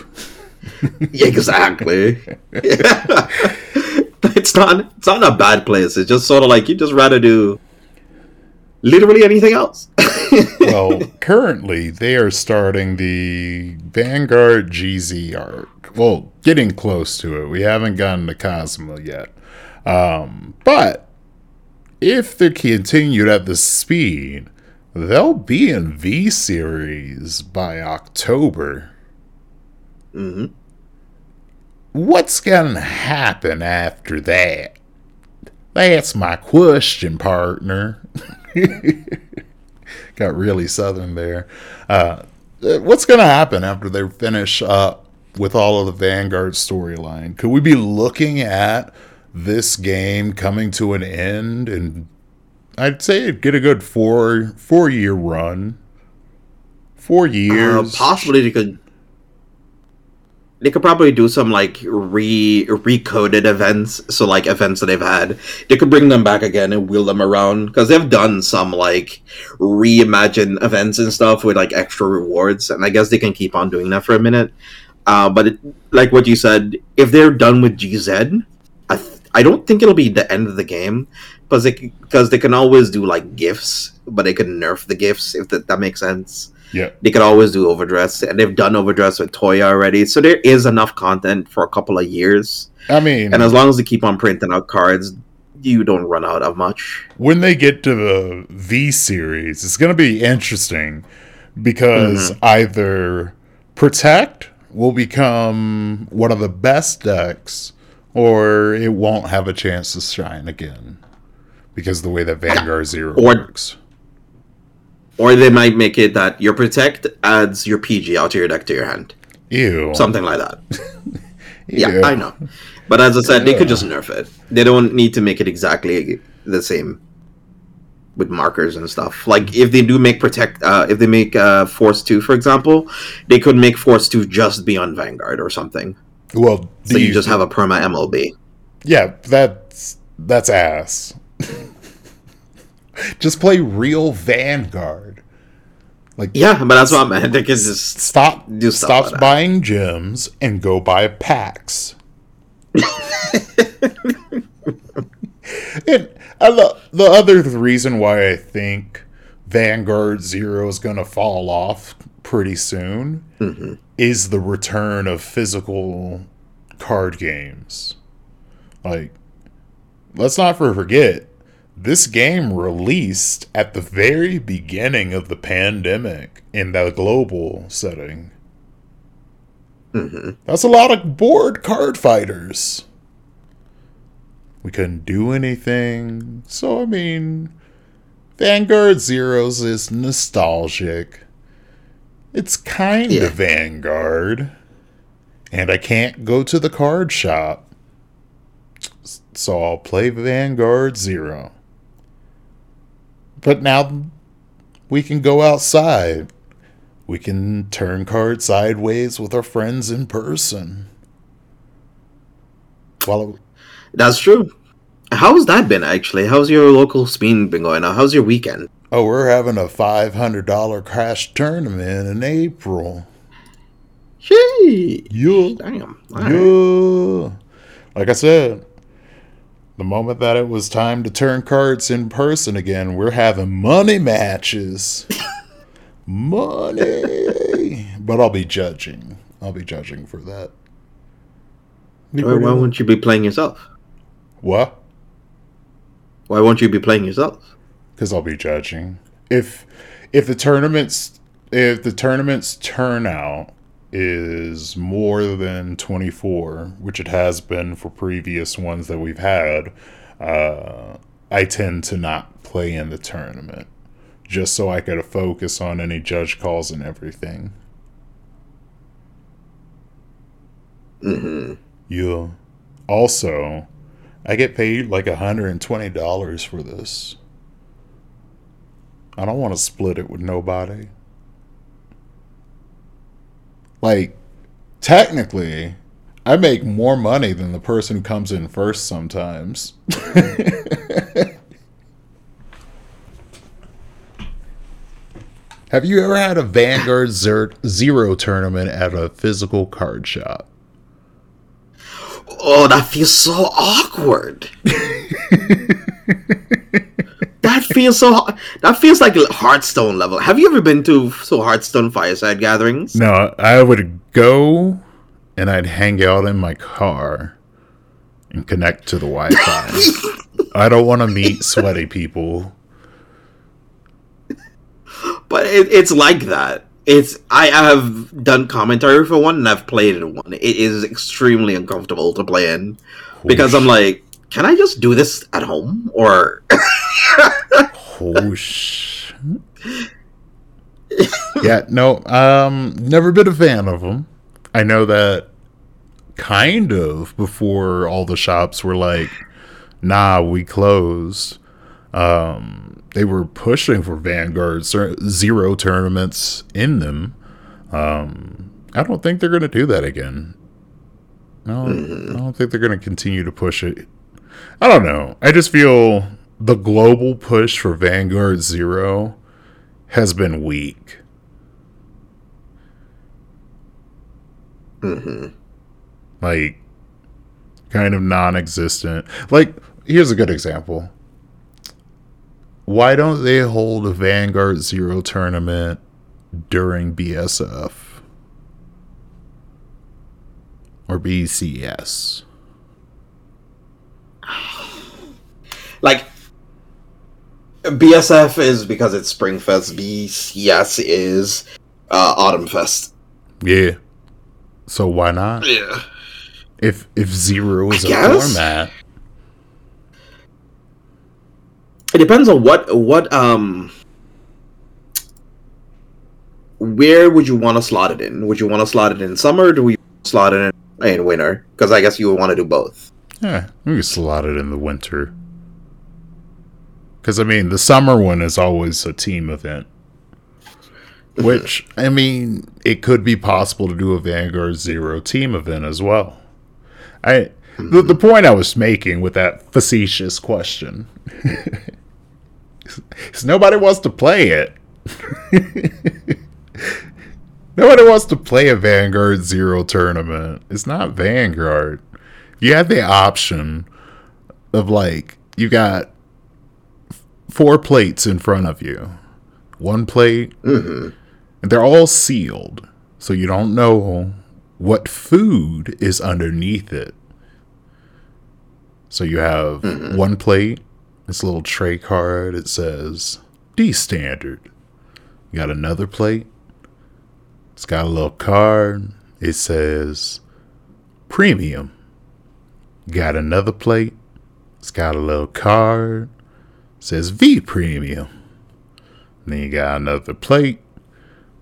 Yeah, exactly. it's not it's not a bad place. It's just sort of like you just rather do literally anything else. well, currently they are starting the Vanguard GZ arc. Well, getting close to it. We haven't gotten to Cosmo yet. Um, but if they continued at the speed, they'll be in V series by October. hmm What's gonna happen after that? That's my question, partner. Got really southern there. Uh, what's gonna happen after they finish up with all of the Vanguard storyline? Could we be looking at this game coming to an end and I'd say it'd get a good four four year run. Four Uh, years. possibly they could. They could probably do some like re recoded events, so like events that they've had. They could bring them back again and wheel them around because they've done some like reimagined events and stuff with like extra rewards, and I guess they can keep on doing that for a minute. Uh, but it, like what you said, if they're done with GZ, I th- I don't think it'll be the end of the game because they because they can always do like gifts, but they can nerf the gifts if that, that makes sense Yeah. they could always do overdress and they've done overdress with toya already so there is enough content for a couple of years I mean and as long as they keep on printing out cards you don't run out of much when they get to the V series, it's going to be interesting because mm-hmm. either Protect will become one of the best decks or it won't have a chance to shine again because the way that Vanguard Zero Or- works. Or they might make it that your protect adds your pg out to your deck to your hand. Ew. something like that. Yeah i know. But as i said they could just nerf it. They don't need to make it exactly the same with markers and stuff. Like if they do make protect uh, if they make uh, force 2 for example they could make force 2 just be on vanguard or something. Well, So you these- just have a perma MLB. Yeah, that's that's ass. just play real Vanguard. Like Yeah, but that's what I meant. They can just stop do stops like that. buying gems and go buy packs. and I lo- the other reason why I think Vanguard Zero is going to fall off pretty soon Mm-hmm. is the return of physical card games. Like, let's not forget, this game released at the very beginning of the pandemic in the global setting. Mm-hmm. That's a lot of bored card fighters. We couldn't do anything. So, I mean, Vanguard Zeros is nostalgic. It's kind Yeah. of Vanguard. And I can't go to the card shop. So I'll play Vanguard Zero. But now we can go outside. We can turn cards sideways with our friends in person. Well, That's true. How's that been actually? How's your local spin been going on? How's your weekend? oh, we're having a $500 crash tournament in April. Gee, Yeah. damn. All right. Yeah. Like I said, the moment that it was time to turn cards in person again, we're having money matches. money. But I'll be judging. I'll be judging for that. Why, why won't you be playing yourself? What? Why won't you be playing yourself? Because I'll be judging. If if the tournaments if the tournaments turnout is more than 24, which it has been for previous ones that we've had, uh, I tend to not play in the tournament just so I could focus on any judge calls and everything. hmm Yeah. Also, I get paid like $120 for this. I don't want to split it with nobody. Like, technically, I make more money than the person who comes in first sometimes. Have you ever had a Vanguard Zer- Zero tournament at a physical card shop? Oh, that feels so awkward. that feels so. That feels like Hearthstone level. Have you ever been to so Hearthstone fireside gatherings? No, I would go and I'd hang out in my car and connect to the Wi Fi. I don't want to meet sweaty people. But it, it's like that. It's I have done commentary for one and I've played in one. It is extremely uncomfortable to play in because I'm like, can I just do this at home or? Whoosh. yeah, no, um, never been a fan of them. I know that kind of before all the shops were like, nah, we closed. Um, they were pushing for Vanguard zero tournaments in them. Um, I don't think they're going to do that again. No, I don't think they're going to continue to push it. I don't know. I just feel the global push for Vanguard Zero has been weak. hmm Like, kind of non existent. Like, here's a good example. Why don't they hold a Vanguard Zero tournament during BSF? Or BCS? Like BSF is because it's Springfest. BCS is uh, Autumn Fest. Yeah. So why not? Yeah. If if zero is I a guess. format, It depends on what what um where would you want to slot it in? Would you want to slot it in summer or do we slot it in, in winter? Because I guess you would want to do both. yeah, we can slot it in the winter. Because I mean, the summer one is always a team event. Which I mean, it could be possible to do a Vanguard Zero team event as well. I the, the point I was making with that facetious question is nobody wants to play it. Nobody wants to play a Vanguard Zero tournament. It's not Vanguard. You have the option of like you got four plates in front of you. One plate, and they're all sealed, so you don't know what food is underneath it. So you have mm-hmm. one plate, this little tray card. It says D standard. You got another plate. It's got a little card. It says premium. You got another plate. It's got a little card. Says V premium. Then you got another plate.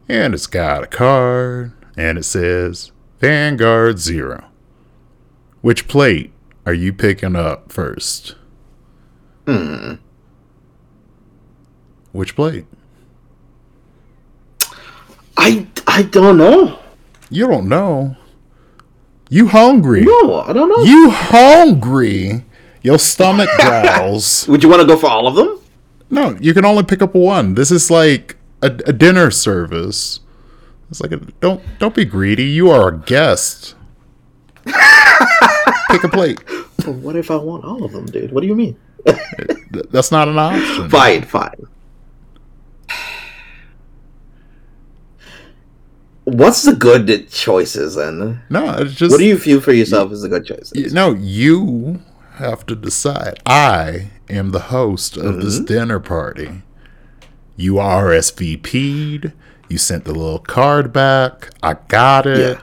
And it's got a card. And it says Vanguard Zero. Which plate are you picking up first? Hmm. Which plate? I I don't know. You don't know. You hungry. No, I don't know. You hungry. Your stomach growls. Would you want to go for all of them? no, you can only pick up one. This is like a, a dinner service. It's like a, don't don't be greedy. You are a guest. pick a plate. But what if I want all of them, dude? What do you mean? That's not an option. Fine, fine. What's the good choices then? No, it's just What do you feel for yourself is the good choices? No, you have to decide. I am the host of this mm-hmm. dinner party. You RSVP'd. You sent the little card back. I got it. Yeah.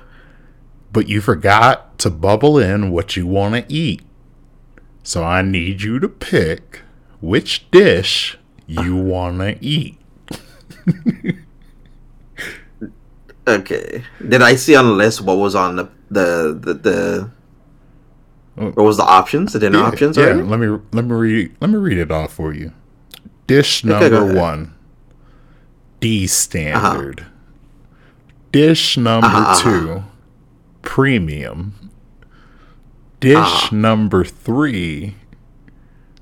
But you forgot to bubble in what you want to eat. So I need you to pick which dish you want to eat. Okay. Did I see on the list what was on the the the, the. What was the options? The dinner options yeah, already? let me let me read let me read it off for you. Dish number ahead. one, D standard. Dish number Uh-huh, uh-huh. two, premium. Dish Uh-huh. number three,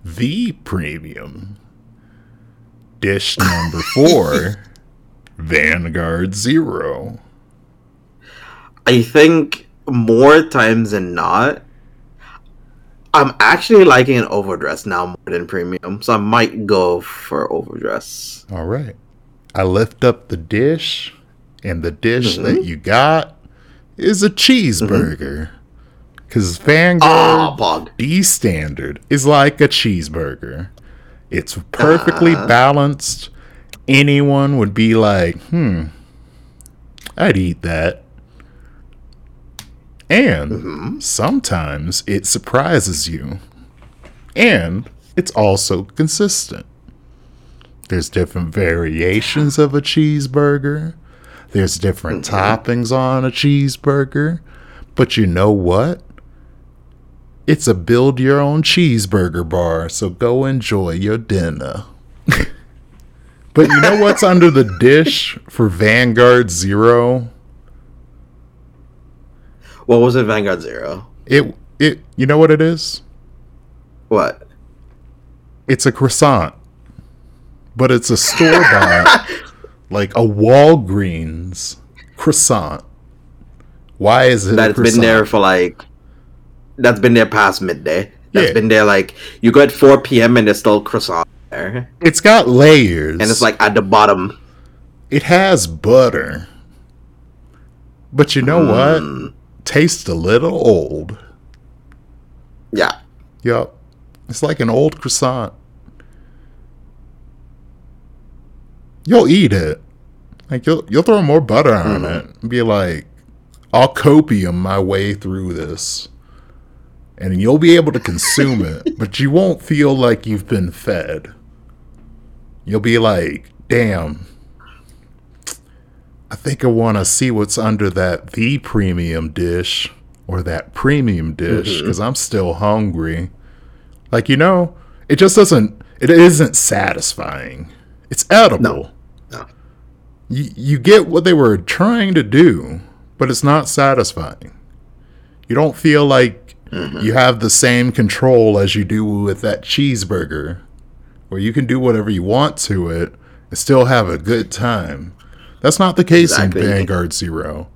the premium. Dish number four, Vanguard Zero. I think more times than not, I'm actually liking an overdress now more than premium, so I might go for overdress. All right. I lift up the dish, and the dish that you got is a cheeseburger. Because Vanguard Ah, Pog. D standard is like a cheeseburger. It's perfectly Ah. balanced. Anyone would be like, hmm, I'd eat that. And mm-hmm. sometimes it surprises you. And it's also consistent. There's different variations of a cheeseburger. There's different mm-hmm. toppings on a cheeseburger. But you know what? It's a build your own cheeseburger bar, so go enjoy your dinner. but you know what's under the dish for Vanguard Zero? What was it, Vanguard Zero? It it you know what it is? What? It's a croissant. But it's a store bought like a Walgreens croissant. Why is it a That's been there for like. That's been there past midday. That's Yeah. been there like you go at 4 p.m. and there's still croissant there, It's got layers. and it's like at the bottom. it has butter. But you know Mm. what? Tastes a little old. Yeah, Yup. It's like an old croissant. You'll eat it. Like you'll you'll throw more butter on Mm-hmm. it and be like, I'll copium my way through this. And you'll be able to consume it, but you won't feel like you've been fed. You'll be like, damn. I think I want to see what's under that the premium dish or that premium dish mm-hmm. because I'm still hungry. Like, you know, it just doesn't, it isn't satisfying. It's edible. No. no. You, you get what they were trying to do, but it's not satisfying. You don't feel like mm-hmm. you have the same control as you do with that cheeseburger, where you can do whatever you want to it and still have a good time. That's not the case Exactly. in Vanguard Zero.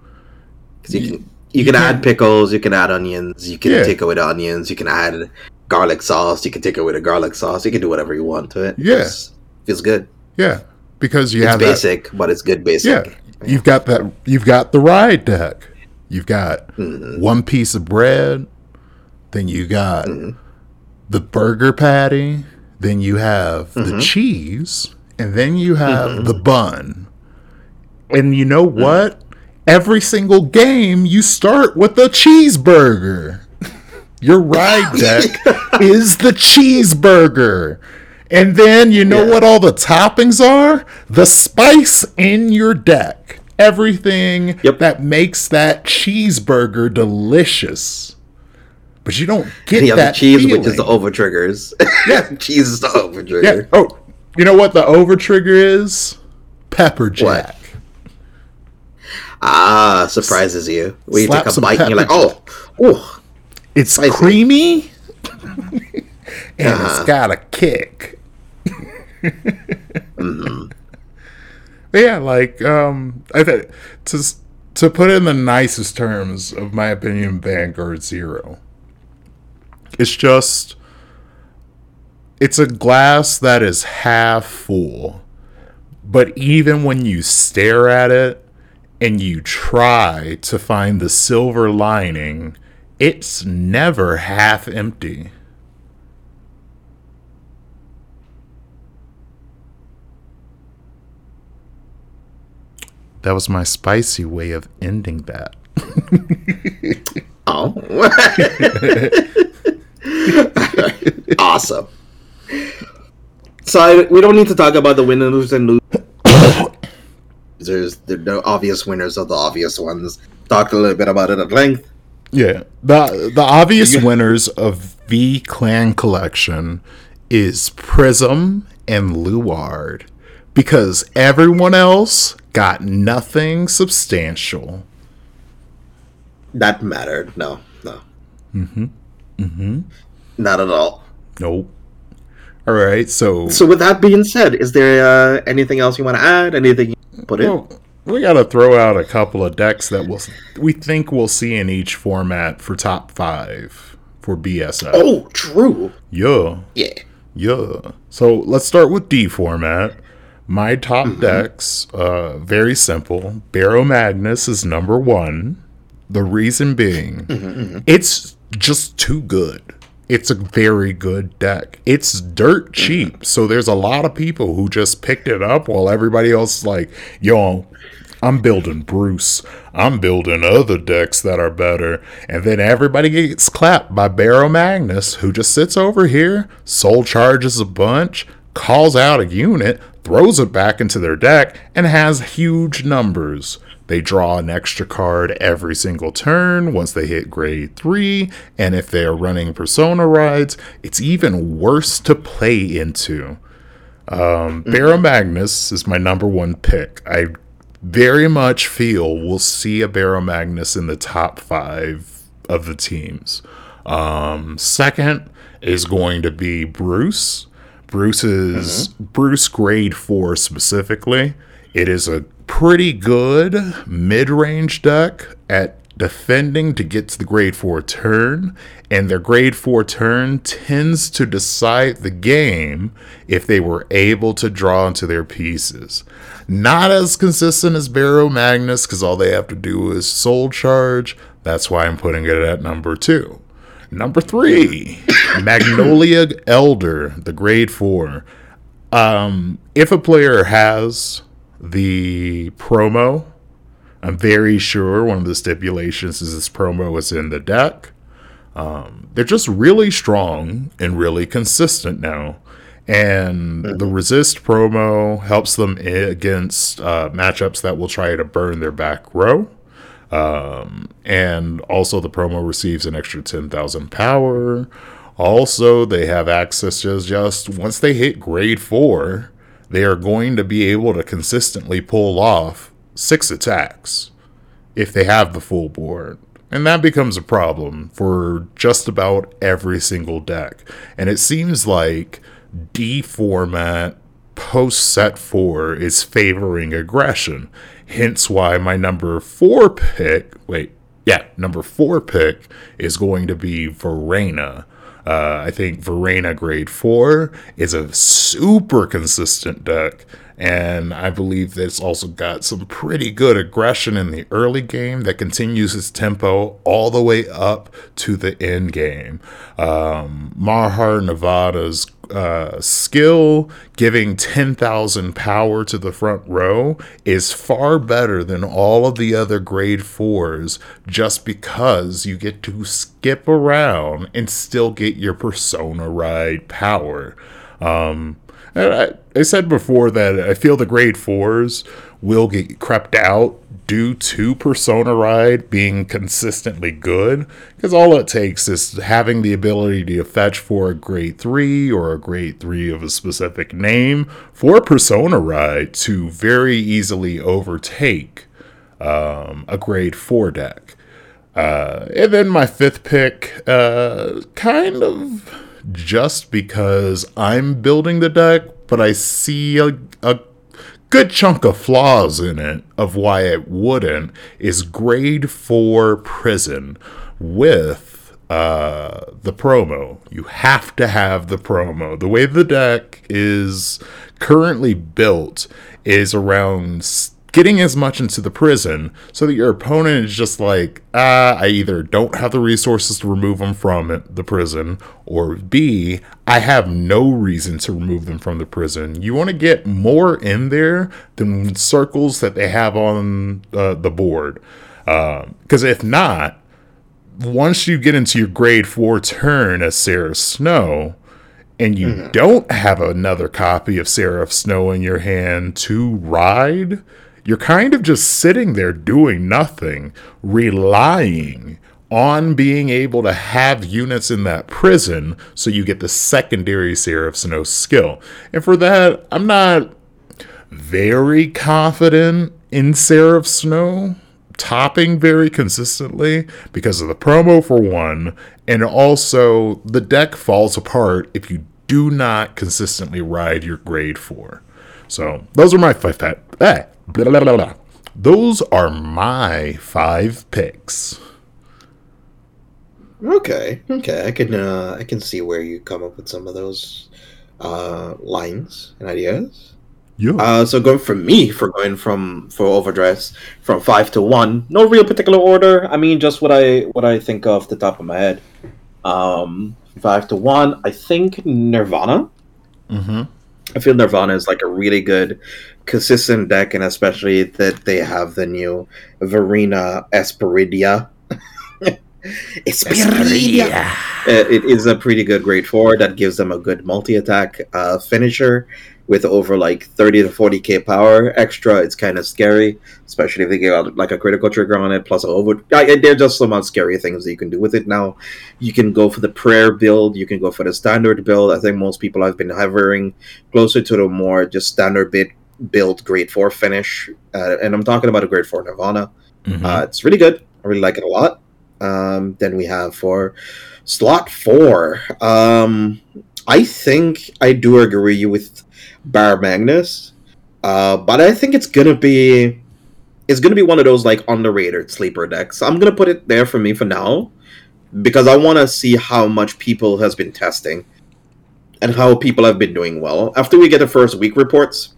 'Cause you can you can add pickles, you can add onions, you can Yeah. take away the onions, you can add garlic sauce, you can take away the garlic sauce, you can do whatever you want to it. Yeah. It's- feels good. Yeah, because you It's have that. basic, but it's good basic. Yeah, you've got that. You've got the ride deck. You've got Mm-hmm. one piece of bread. Then you got the burger patty. Then you have Mm-hmm. the cheese, and then you have the bun. And you know what? Every single game, you start with a cheeseburger. Your ride deck is the cheeseburger. And then you know Yeah. what all the toppings are? The spice in your deck. Everything Yep. that makes that cheeseburger delicious. But you don't get You have that the cheese, which is the over triggers. Yeah. cheese is the over Yeah. trigger. Oh, you know what the over trigger is? Pepper jack. Ah, surprises you. You take a bite and you're like, oh, oh, It's Spicy. creamy and Uh-huh. it's got a kick. Mm-hmm. Yeah, like um, I th- to to put it in the nicest terms of my opinion, Vanguard Zero. It's just it's a glass that is half full, but even when you stare at it and you try to find the silver lining, it's never half empty. That was my spicy way of ending that. oh. awesome. So I, we don't need to talk about the winners and losers. There are no obvious winners of the obvious ones. Talked a little bit about it at length. Yeah. The the obvious winners of V Clan Collection is Prism and Luard. Because everyone else got nothing substantial. That mattered. No, no. Mm-hmm. Mm-hmm. Not at all. Nope. All right, so So with that being said, is there uh, anything else you want to add? Anything you put in? we got to throw out a couple of decks that we'll we think we'll see in each format for top five for BSF. Oh, true. Yeah. Yeah. Yeah. So let's start with D format. My top Mm-hmm. decks, uh, very simple. Barrow Magnus is number one. The reason being, Mm-hmm, it's just too good. It's a very good deck. It's dirt cheap. So there's a lot of people who just picked it up while everybody else is like, yo, I'm building Bruce. I'm building other decks that are better. And then everybody gets clapped by Barrow Magnus, who just sits over here, soul charges a bunch, calls out a unit, throws it back into their deck, and has huge numbers. They draw an extra card every single turn once they hit grade 3, and if they are running Persona rides, it's even worse to play into. Um, Barrow Magnus is my number one pick. I very much feel we'll see a Barrow Magnus in the top five of the teams. Um, second is going to be Bruce. Bruce is Bruce grade four specifically. It is a pretty good mid range deck at defending to get to the grade four turn, and their grade four turn tends to decide the game if they were able to draw into their pieces. Not as consistent as Barrow Magnus, because all they have to do is soul charge. That's why I'm putting it at number two. Number three, Magnolia Elder, the grade four. Um, if a player has the promo, I'm very sure one of the stipulations is this promo is in the deck. Um, they're just really strong and really consistent now. And the resist promo helps them against uh, matchups that will try to burn their back row. Um, and also, the promo receives an extra 10,000 power. Also, they have access to just once they hit grade four, they are going to be able to consistently pull off six attacks if they have the full board. And that becomes a problem for just about every single deck. And it seems like D format post set four is favoring aggression. Hence why my number four pick, wait, yeah, number four pick is going to be Verena. Uh, I think Verena grade four is a super consistent deck. And I believe that it's also got some pretty good aggression in the early game that continues its tempo all the way up to the end game. Um, Mahar Nevada's uh, skill giving 10,000 power to the front row is far better than all of the other grade fours just because you get to skip around and still get your persona ride power. Um, I, I said before that I feel the grade fours will get crept out due to Persona Ride being consistently good, because all it takes is having the ability to fetch for a grade 3 or a grade 3 of a specific name for Persona Ride to very easily overtake um, a grade 4 deck. Uh, and then my fifth pick, uh, kind of just because I'm building the deck, but I see a, a good chunk of flaws in it of why it wouldn't is grade 4 prison with uh, the promo. You have to have the promo. The way the deck is currently built is around getting as much into the prison so that your opponent is just like, ah, I either don't have the resources to remove them from it, the prison, or B, I have no reason to remove them from the prison. You want to get more in there than circles that they have on uh, the board. Because uh, if not, once you get into your grade four turn as Seraph Snow, and you mm-hmm. don't have another copy of Seraph Snow in your hand to ride, you're kind of just sitting there doing nothing, relying on being able to have units in that prison so you get the secondary Seraph Snow skill. And for that, I'm not very confident in Seraph Snow topping very consistently because of the promo for one, and also the deck falls apart if you do not consistently ride your grade four. So those are my five. Eh, blah, blah, blah, those are my five picks. Okay, okay, I can uh, I can see where you come up with some of those uh, lines and ideas. Yeah. Uh, so going for me for going from for overdress from five to one, no real particular order. I mean, just what I what I think off the top of my head. Um, five to one, I think Nirvana. Mm-hmm. I feel Nirvana is like a really good, consistent deck, and especially that they have the new Verena Esperidia. Esperidia. Uh, it is a pretty good grade four that gives them a good multi attack uh, finisher with over like 30 to 40k power extra. It's kind of scary, especially if they get out like a critical trigger on it, plus a over. I, there are just some of scary things that you can do with it now. You can go for the prayer build, you can go for the standard build. I think most people have been hovering closer to the more just standard bit build grade 4 finish. Uh, and I'm talking about a grade 4 Nirvana. Mm-hmm. Uh, it's really good. I really like it a lot. Um, then we have for slot four. Um, I think I do agree with Bar Magnus, uh, but I think it's gonna be it's gonna be one of those like underrated sleeper decks. I'm gonna put it there for me for now because I want to see how much people has been testing and how people have been doing well. After we get the first week reports,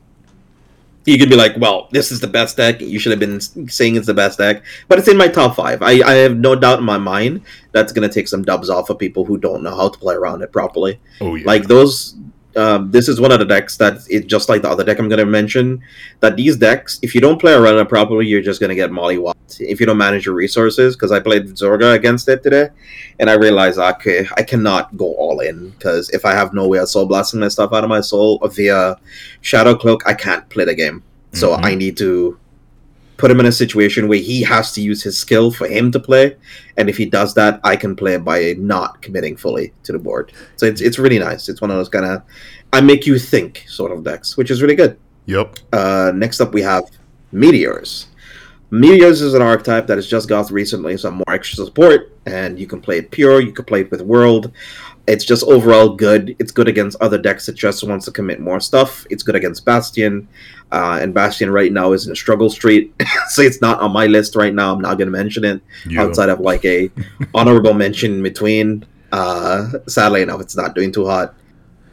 you could be like, well, this is the best deck. You should have been saying it's the best deck, but it's in my top five. I, I have no doubt in my mind that's going to take some dubs off of people who don't know how to play around it properly. Oh yeah, like those um, this is one of the decks that it's just like the other deck I'm going to mention. That these decks, if you don't play around it properly, you're just going to get mollywopped if you don't manage your resources. Because I played Zorga against it today, and I realized okay, I cannot go all in because if I have no way of soul blasting my stuff out of my soul via Shadow Cloak, I can't play the game. So mm-hmm. I need to put him in a situation where he has to use his skill for him to play, and if he does that, I can play by not committing fully to the board. So it's it's really nice. It's one of those kind of I make you think sort of decks, which is really good. Yep. Uh, next up, we have meteors. Meteors is an archetype that has just got recently some more extra support, and you can play it pure, you can play it with World. It's just overall good. It's good against other decks that just wants to commit more stuff. It's good against Bastion, uh, and Bastion right now is in a struggle street, so it's not on my list right now. I'm not going to mention it Yeah. outside of like a honorable mention in between. Uh, sadly enough, it's not doing too hot,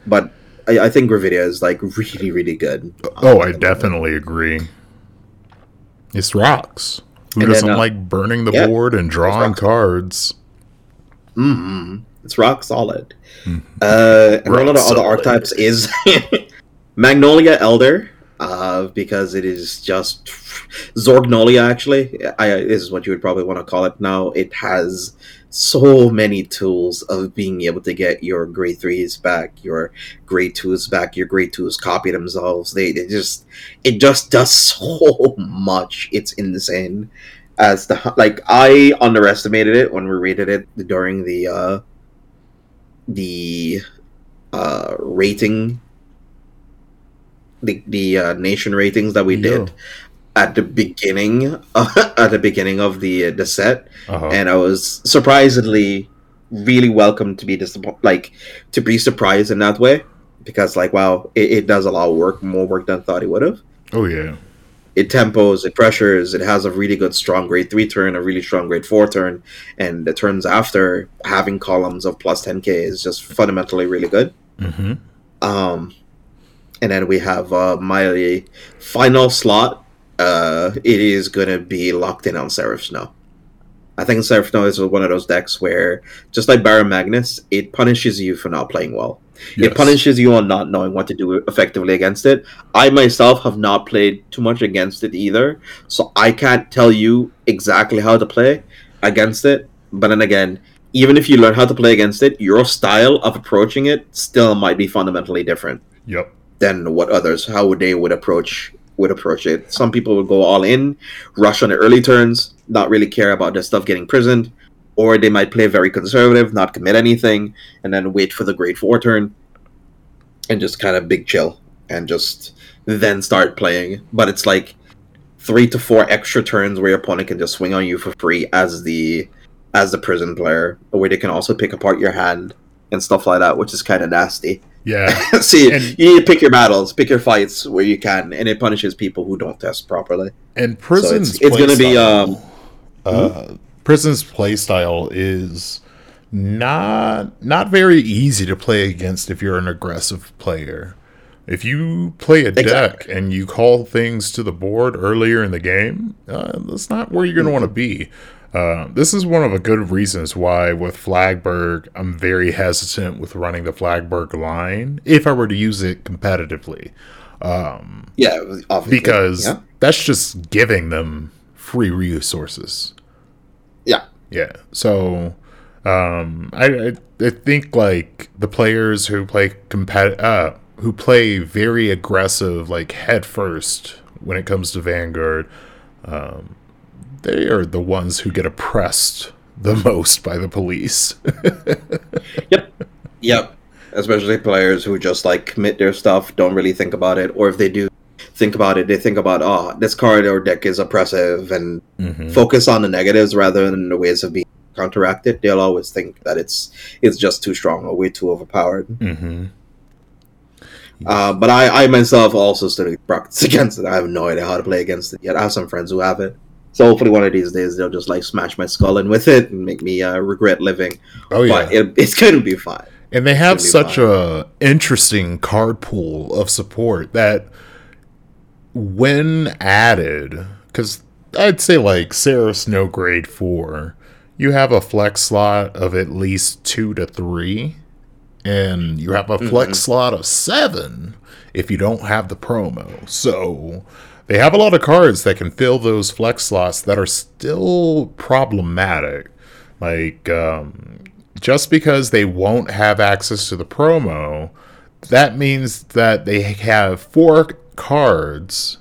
but I, I think Gravidia is like really, really good. Oh, I definitely agree. It's rocks. Who And doesn't uh, like burning the yeah, board and drawing cards? hmm It's rock solid. Uh, and one of the Rock other archetypes is Magnolia Elder, uh, because it is just Zorgnolia. Actually, I, this is what you would probably want to call it now. It has so many tools of being able to get your grade threes back, your grade twos back, your grade twos copy themselves. They, they just it just does so much. It's insane. As the like, I underestimated it when we rated it during the uh the uh rating the the uh, nation ratings that we Yeah. did at the beginning at the beginning of the the set Uh-huh. and I was surprisingly really welcome to be disappointed, like to be surprised in that way, because like wow, it, it does a lot of work, more work than I thought it would have. oh yeah. It tempos, it pressures, it has a really good strong grade three turn, a really strong grade four turn, and the turns after having columns of plus ten k is just fundamentally really good. hmm Um, and then we have uh, my final slot. Uh, it is gonna be locked in on Seraph Snow. I think Seraph Snow is one of those decks where, just like Baron Magnus, it punishes you for not playing well. Yes. It punishes you on not knowing what to do effectively against it. I myself have not played too much against it either, so I can't tell you exactly how to play against it. But then again, even if you learn how to play against it, your style of approaching it still might be fundamentally different Yep. than what others how would they would approach would approach it. Some people would go all in, rush on the early turns, not really care about their stuff getting prisoned, or they might play very conservative, not commit anything, and then wait for the grade four turn and just kind of big chill and just then start playing. But it's like three to four extra turns where your opponent can just swing on you for free as the as the prison player, where they can also pick apart your hand and stuff like that, which is kind of nasty. Yeah. See, And- you need to pick your battles, pick your fights where you can, and it punishes people who don't test properly. And prison's it's gonna be, um, uh, prison's playstyle is not not very easy to play against if you're an aggressive player. If you play a deck Exactly. and you call things to the board earlier in the game, uh, that's not where you're going to want to be. Uh, this is one of the good reasons why with Flagberg, I'm very hesitant with running the Flagberg line if I were to use it competitively Yeah, obviously. because yeah, that's just giving them free resources. Yeah. So um I, I think like the players who play compet uh who play very aggressive like head first when it comes to Vanguard um they are the ones who get oppressed the most by the police. Yep. Yep. Especially players who just like commit their stuff, don't really think about it, or if they do think about it, they think about, oh, this card or deck is oppressive and Mhm. focus on the negatives rather than the ways of being counteracted. They'll always think that it's it's just too strong or way too overpowered. Mhm. Uh, but I, I myself also study practice against it. I have no idea how to play against it yet. I have some friends who have it. So hopefully one of these days they'll just like smash my skull in with it and make me uh, regret living. Oh yeah. But it, it's gonna be fine. And they have such a interesting card pool of support that when added, because I'd say like Seraph Snow Grade 4, you have a flex slot of at least two to three, and you have a flex slot of seven if you don't have the promo. So they have a lot of cards that can fill those flex slots that are still problematic. Like, um, just because they won't have access to the promo, that means that they have four cards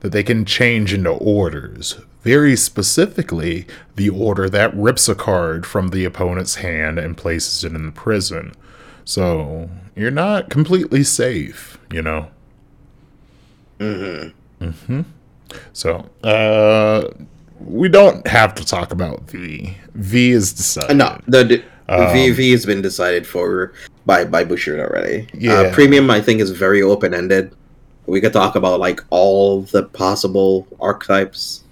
that they can change into orders. Very specifically, the order that rips a card from the opponent's hand and places it in the prison. So you're not completely safe, you know. Mm-hmm. So, uh, we don't have to talk about V. V is decided. No, the, the Um, VV has been decided for by by Bushiroad already. Yeah. Uh, premium, I think, is very open ended. We could talk about like all the possible archetypes,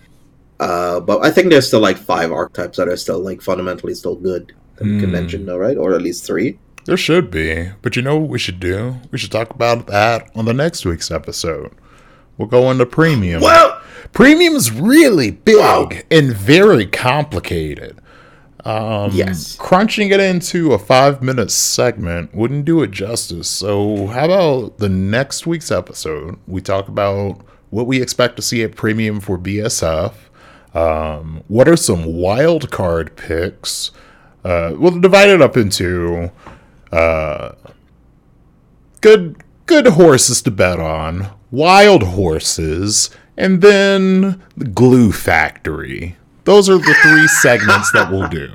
uh, but I think there's still like five archetypes that are still like fundamentally still good that we can Hmm. mention, though, right? Or at least three. There should be. But you know what we should do? We should talk about that on the next week's episode. We'll go into premium. Well, Premium's really big Wow. and very complicated. Um, Yes. Crunching it into a five minute segment wouldn't do it justice. So, how about the next week's episode? We talk about what we expect to see at premium for BSF. Um, what are some wild card picks? Uh, we'll divide it up into uh, good good horses to bet on, wild horses, and then the glue factory. Those are the three segments that we'll do.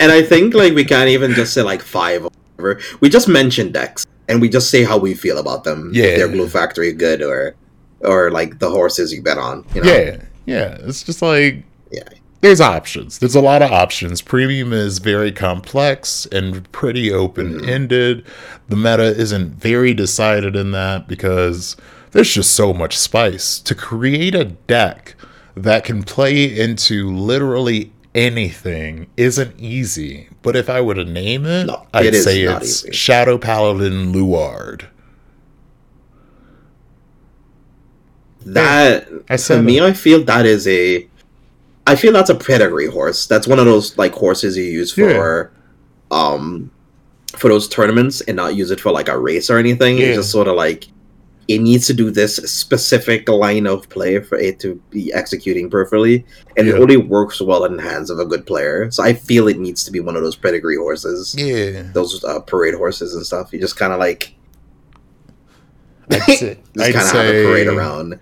and I think like we can't even just say like five or whatever. We just mention decks and we just say how we feel about them. Yeah. if their Glue Factory good or or like the horses you bet on. You know? Yeah, yeah. It's just like yeah. there's options. There's a lot of options. Premium is very complex and pretty open ended. Mm-hmm. The meta isn't very decided in that because there's just so much spice. To create a deck that can play into literally anything isn't easy. But if I were to name it, No, I'd it say it's easy. Shadow Paladin Luard. That I to me, I feel that is a. I feel that's a pedigree horse. That's one of those like horses you use for, um, for those tournaments and not use it for like a race or anything. Yeah. It's just sort of like it needs to do this specific line of play for it to be executing perfectly, and it only works well in the hands of a good player. So I feel it needs to be one of those pedigree horses, Yeah. those uh, parade horses and stuff. You just kind of like I'd say, just I'd kind of have a say parade around.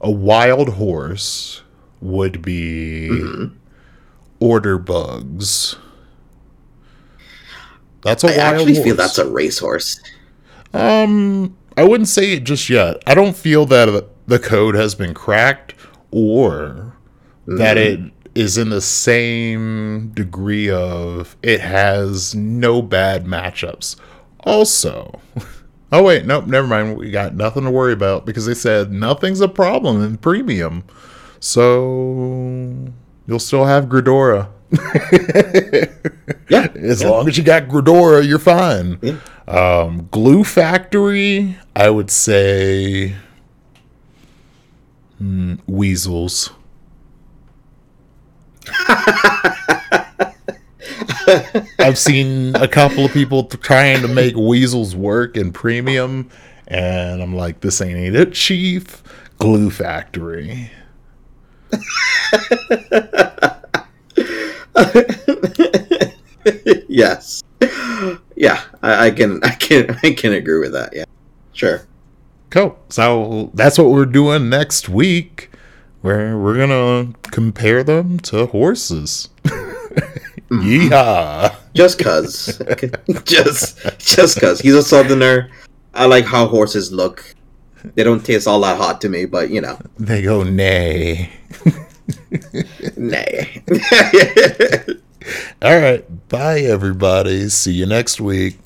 a wild horse would be Mhm. order bugs. That's a I wild actually horse. feel that's a racehorse. um, I wouldn't say it just yet. I don't feel that the code has been cracked or that it mm. is in the same degree of it has no bad matchups. Also, oh wait, nope, never mind. We got nothing to worry about because they said nothing's a problem in premium. So you'll still have Gridora. Yeah, As yeah. long as you got Gridora, you're fine. Yeah. Um, Glue Factory, I would say hmm, weasels. I've seen a couple of people trying to make weasels work in premium, and I'm like, this ain't it, Chief. Glue Factory. yes. Yeah, I, I can, I can, I can agree with that. Yeah, sure. Cool. So that's what we're doing next week, where we're gonna compare them to horses. Mm-hmm. Yeehaw! Just cause, just, just cause he's a southerner. I like how horses look. They don't taste all that hot to me, but you know, They go nay. nay. All right. Bye, everybody. See you next week.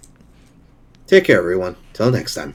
Take care, everyone. Till next time.